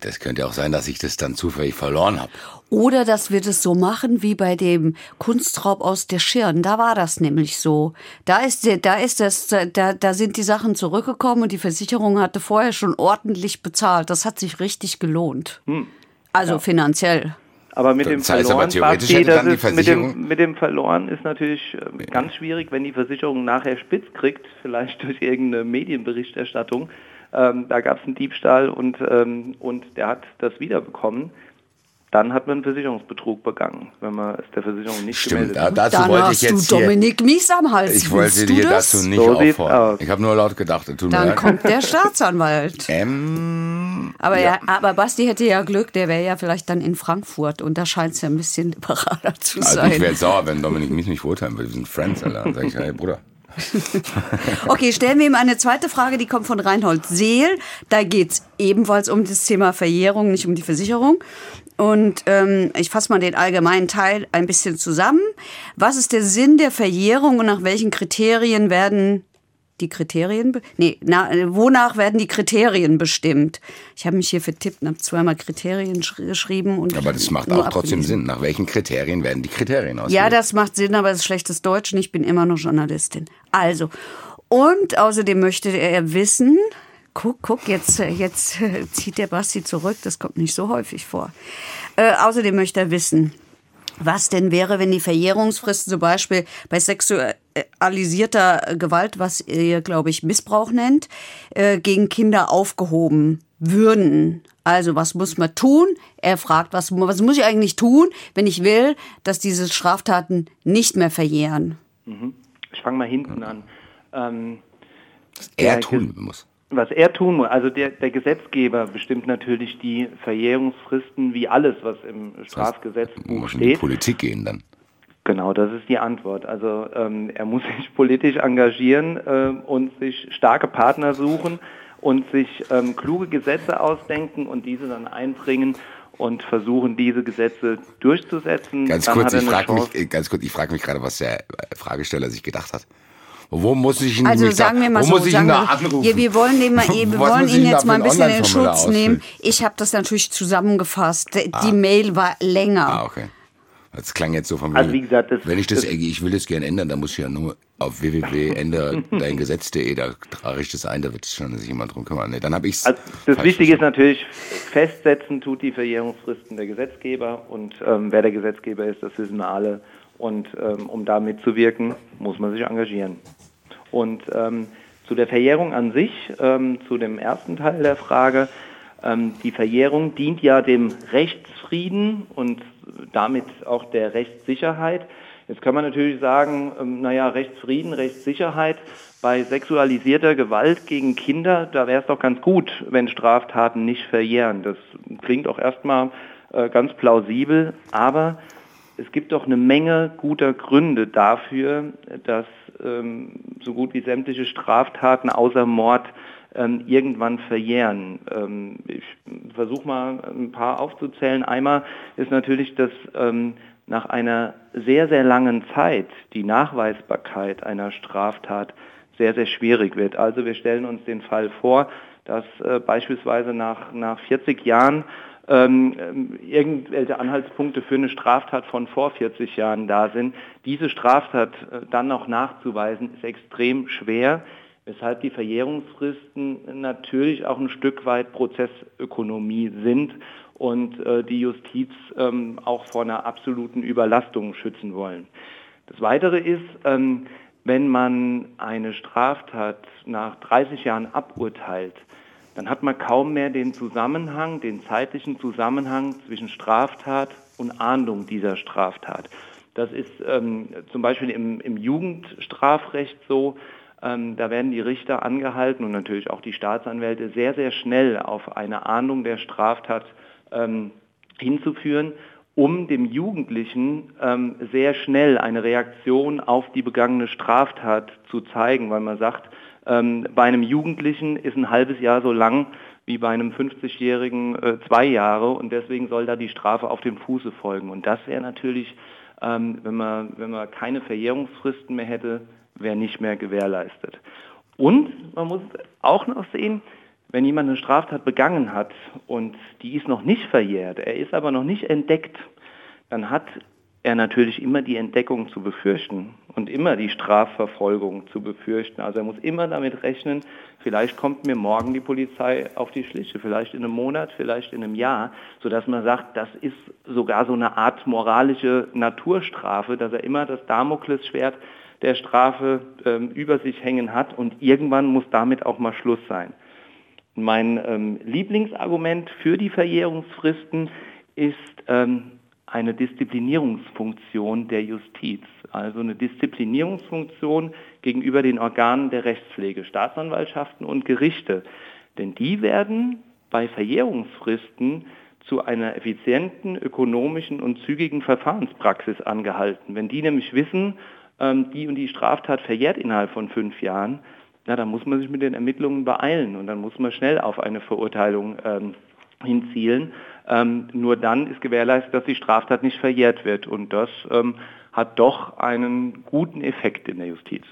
Das könnte auch sein, dass ich das dann zufällig verloren habe. Oder dass wir das so machen wie bei dem Kunstraub aus der Schirn. Da war das nämlich so. Da ist, da ist das, da, da sind die Sachen zurückgekommen und die Versicherung hatte vorher schon ordentlich bezahlt. Das hat sich richtig gelohnt. Hm. Also ja. finanziell. Aber mit dem verloren, das ist, mit, dem, mit dem verloren ist natürlich äh, ganz schwierig, wenn die Versicherung nachher spitz kriegt, vielleicht durch irgendeine Medienberichterstattung. Ähm, da gab es einen Diebstahl und, ähm, und der hat das wiederbekommen dann hat man Versicherungsbetrug begangen, wenn man es der Versicherung nicht Stimmt, gemeldet hat. dazu dann wollte hast ich jetzt du Dominik Mies am Hals. Ich wollte dir das? dazu nicht so auffordern. Ich habe nur laut gedacht. Tut dann kommt der Staatsanwalt. Ähm, aber, ja. ja. aber Basti hätte ja Glück, der wäre ja vielleicht dann in Frankfurt und da scheint es ja ein bisschen liberaler zu also sein. Ich wäre sauer, wenn Dominik Mies nicht verurteilen würde. Wir sind Friends, Alter. Dann sage ich, hey Bruder. okay, stellen wir ihm eine zweite Frage, die kommt von Reinhold Seel. Da geht es ebenfalls um das Thema Verjährung, nicht um die Versicherung. Und ähm, ich fasse mal den allgemeinen Teil ein bisschen zusammen. Was ist der Sinn der Verjährung und nach welchen Kriterien werden die Kriterien, nee, na, wonach werden die Kriterien bestimmt? Ich habe mich hier vertippt und habe zweimal Kriterien geschrieben. Und aber das macht auch trotzdem Sinn. Nach welchen Kriterien werden die Kriterien ausgelegt? Ja, das macht Sinn, aber es ist schlechtes Deutsch und ich bin immer noch Journalistin. Also, und außerdem möchte er wissen, guck, guck, jetzt, jetzt zieht der Basti zurück, das kommt nicht so häufig vor. Äh, außerdem möchte er wissen, was denn wäre, wenn die Verjährungsfristen zum Beispiel bei sexualisierter Gewalt, was ihr, glaube ich, Missbrauch nennt, äh, gegen Kinder aufgehoben würden. Also was muss man tun? Er fragt, was, was muss ich eigentlich tun, wenn ich will, dass diese Straftaten nicht mehr verjähren? Mhm. Ich fange mal hinten an. Ähm, er tun muss was er tun muss, also der, der Gesetzgeber bestimmt natürlich die Verjährungsfristen wie alles, was im Strafgesetzbuch das heißt, steht. In die Politik gehen dann. Genau, das ist die Antwort. Also ähm, er muss sich politisch engagieren äh, und sich starke Partner suchen und sich ähm, kluge Gesetze ausdenken und diese dann einbringen und versuchen, diese Gesetze durchzusetzen. Ganz dann kurz, ich frage mich, ganz kurz, ich frage mich gerade, was der Fragesteller sich gedacht hat. Wo muss ich ihn Also sagen wir mal so, sagen wir, ja, wir wollen, den mal, wir wollen ihn jetzt mal ein bisschen in Schutz nehmen. Ich habe das natürlich zusammengefasst. Die ah. Mail war länger. Ah, okay. Das klang jetzt so von also wie gesagt, das, wenn ich das, das, ich will das gerne ändern, dann muss ich ja nur auf www.änderdeingesetz.de, da trage ich das ein, da wird schon sich jemand drum kümmern. Nee, dann habe ich's. Also das Wichtige ist natürlich, festsetzen tut die Verjährungsfristen der Gesetzgeber und ähm, wer der Gesetzgeber ist, das wissen wir alle. Und ähm, um da mitzuwirken, muss man sich engagieren. Und ähm, zu der Verjährung an sich, ähm, zu dem ersten Teil der Frage, ähm, die Verjährung dient ja dem Rechtsfrieden und damit auch der Rechtssicherheit. Jetzt kann man natürlich sagen, ähm, naja, Rechtsfrieden, Rechtssicherheit, bei sexualisierter Gewalt gegen Kinder, da wäre es doch ganz gut, wenn Straftaten nicht verjähren. Das klingt auch erstmal äh, ganz plausibel, aber es gibt doch eine Menge guter Gründe dafür, dass ähm, so gut wie sämtliche Straftaten außer Mord ähm, irgendwann verjähren. Ähm, ich versuche mal ein paar aufzuzählen. Einmal ist natürlich, dass ähm, nach einer sehr, sehr langen Zeit die Nachweisbarkeit einer Straftat sehr, sehr schwierig wird. Also wir stellen uns den Fall vor, dass äh, beispielsweise nach, nach 40 Jahren ähm, irgendwelche Anhaltspunkte für eine Straftat von vor 40 Jahren da sind. Diese Straftat äh, dann noch nachzuweisen, ist extrem schwer, weshalb die Verjährungsfristen natürlich auch ein Stück weit Prozessökonomie sind und äh, die Justiz ähm, auch vor einer absoluten Überlastung schützen wollen. Das Weitere ist, ähm, wenn man eine Straftat nach 30 Jahren aburteilt, dann hat man kaum mehr den Zusammenhang, den zeitlichen Zusammenhang zwischen Straftat und Ahndung dieser Straftat. Das ist ähm, zum Beispiel im, im Jugendstrafrecht so. Ähm, da werden die Richter angehalten und natürlich auch die Staatsanwälte sehr, sehr schnell auf eine Ahndung der Straftat ähm, hinzuführen, um dem Jugendlichen ähm, sehr schnell eine Reaktion auf die begangene Straftat zu zeigen, weil man sagt, ähm, bei einem Jugendlichen ist ein halbes Jahr so lang wie bei einem 50-Jährigen äh, zwei Jahre und deswegen soll da die Strafe auf dem Fuße folgen. Und das wäre natürlich, ähm, wenn, man, wenn man keine Verjährungsfristen mehr hätte, wäre nicht mehr gewährleistet. Und man muss auch noch sehen, wenn jemand eine Straftat begangen hat und die ist noch nicht verjährt, er ist aber noch nicht entdeckt, dann hat er natürlich immer die Entdeckung zu befürchten und immer die Strafverfolgung zu befürchten. Also er muss immer damit rechnen, vielleicht kommt mir morgen die Polizei auf die Schliche, vielleicht in einem Monat, vielleicht in einem Jahr, sodass man sagt, das ist sogar so eine Art moralische Naturstrafe, dass er immer das Damoklesschwert der Strafe ähm, über sich hängen hat und irgendwann muss damit auch mal Schluss sein. Mein ähm, Lieblingsargument für die Verjährungsfristen ist ähm, eine Disziplinierungsfunktion der Justiz, also eine Disziplinierungsfunktion gegenüber den Organen der Rechtspflege, Staatsanwaltschaften und Gerichte. Denn die werden bei Verjährungsfristen zu einer effizienten, ökonomischen und zügigen Verfahrenspraxis angehalten. Wenn die nämlich wissen, ähm, die und die Straftat verjährt innerhalb von fünf Jahren, na, dann muss man sich mit den Ermittlungen beeilen und dann muss man schnell auf eine Verurteilung ähm, hinzielen. Ähm, nur dann ist gewährleistet, dass die Straftat nicht verjährt wird. Und das ähm, hat doch einen guten Effekt in der Justiz.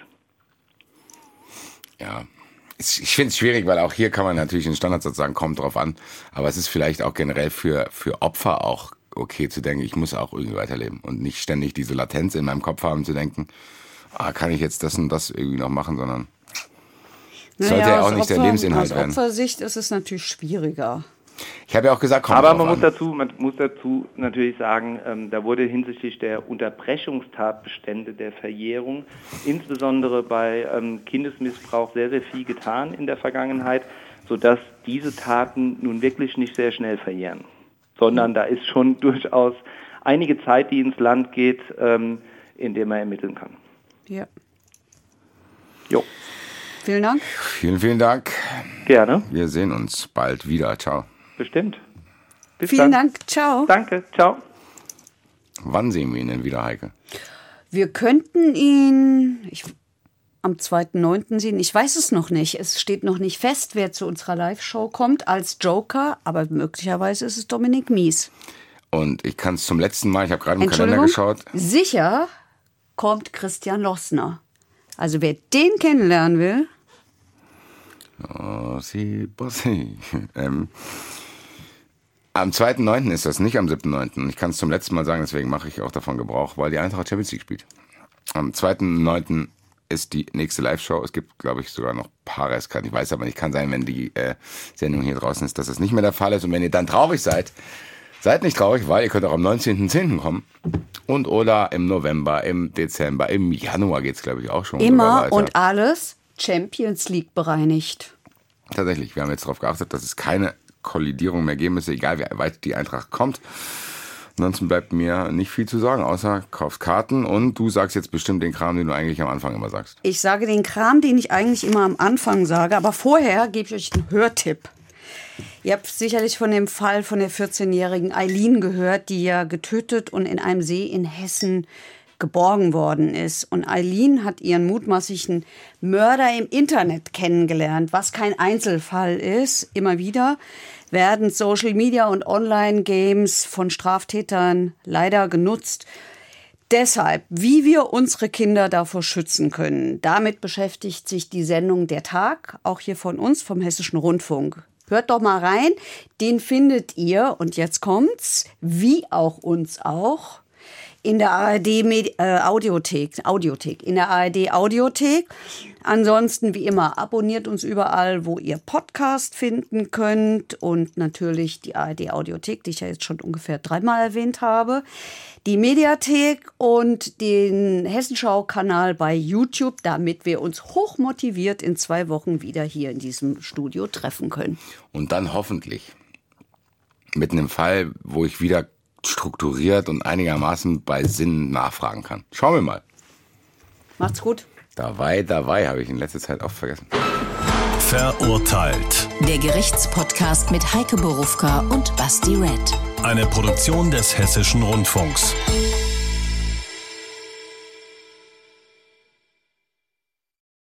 Ja, ich finde es schwierig, weil auch hier kann man natürlich den Standardsatz sagen, kommt drauf an. Aber es ist vielleicht auch generell für, für Opfer auch okay zu denken, ich muss auch irgendwie weiterleben und nicht ständig diese Latenz in meinem Kopf haben zu denken, ah, kann ich jetzt das und das irgendwie noch machen, sondern naja, sollte ja auch nicht Opfer, der Lebensinhalt aus werden. Aus Opfersicht ist es natürlich schwieriger. Ich habe ja auch gesagt, komm Aber man muss, dazu, man muss dazu natürlich sagen, ähm, da wurde hinsichtlich der Unterbrechungstatbestände der Verjährung, insbesondere bei ähm, Kindesmissbrauch, sehr, sehr viel getan in der Vergangenheit, sodass diese Taten nun wirklich nicht sehr schnell verjähren, sondern da ist schon durchaus einige Zeit, die ins Land geht, ähm, in der man ermitteln kann. Ja. Jo. Vielen Dank. Vielen, vielen Dank. Gerne. Wir sehen uns bald wieder. Ciao. Bestimmt. Bis Vielen dann. Dank. Ciao. Danke. Ciao. Wann sehen wir ihn denn wieder, Heike? Wir könnten ihn ich, am 2.9. sehen. Ich weiß es noch nicht. Es steht noch nicht fest, wer zu unserer Live-Show kommt als Joker, aber möglicherweise ist es Dominik Mies. Und ich kann es zum letzten Mal, ich habe gerade im Kalender geschaut. Sicher kommt Christian Lossner. Also wer den kennenlernen will. Oh, sie, Bossi. ähm, am 2.9. ist das, nicht am 7.9. Ich kann es zum letzten Mal sagen, deswegen mache ich auch davon Gebrauch, weil die Eintracht Champions League spielt. Am 2.9. ist die nächste Live-Show. Es gibt, glaube ich, sogar noch Paarreiskarten. Ich weiß aber nicht, kann sein, wenn die äh, Sendung hier draußen ist, dass das nicht mehr der Fall ist. Und wenn ihr dann traurig seid, seid nicht traurig, weil ihr könnt auch am 19.10. kommen. Und oder im November, im Dezember, im Januar geht es, glaube ich, auch schon. Immer und alles Champions League bereinigt. Tatsächlich, wir haben jetzt darauf geachtet, dass es keine Kollidierung mehr geben müsste, egal wie weit die Eintracht kommt. Ansonsten bleibt mir nicht viel zu sagen, außer kaufst Karten und du sagst jetzt bestimmt den Kram, den du eigentlich am Anfang immer sagst. Ich sage den Kram, den ich eigentlich immer am Anfang sage, aber vorher gebe ich euch einen Hörtipp. Ihr habt sicherlich von dem Fall von der 14-jährigen Eileen gehört, die ja getötet und in einem See in Hessen geborgen worden ist. Und Eileen hat ihren mutmaßlichen Mörder im Internet kennengelernt, was kein Einzelfall ist. Immer wieder werden Social Media und Online-Games von Straftätern leider genutzt. Deshalb, wie wir unsere Kinder davor schützen können, damit beschäftigt sich die Sendung Der Tag, auch hier von uns, vom Hessischen Rundfunk. Hört doch mal rein, den findet ihr, und jetzt kommt's, wie auch uns auch, in der ARD äh, Audiothek, Audiothek, in der ARD Audiothek. Ansonsten wie immer abonniert uns überall, wo ihr Podcast finden könnt und natürlich die ARD Audiothek, die ich ja jetzt schon ungefähr dreimal erwähnt habe, die Mediathek und den Hessenschau-Kanal bei YouTube, damit wir uns hochmotiviert in zwei Wochen wieder hier in diesem Studio treffen können. Und dann hoffentlich mit einem Fall, wo ich wieder strukturiert und einigermaßen bei Sinn nachfragen kann. Schauen wir mal. Macht's gut. Dabei, dabei habe ich in letzter Zeit oft vergessen. Verurteilt. Der Gerichtspodcast mit Heike Borufka und Basti Red. Eine Produktion des Hessischen Rundfunks.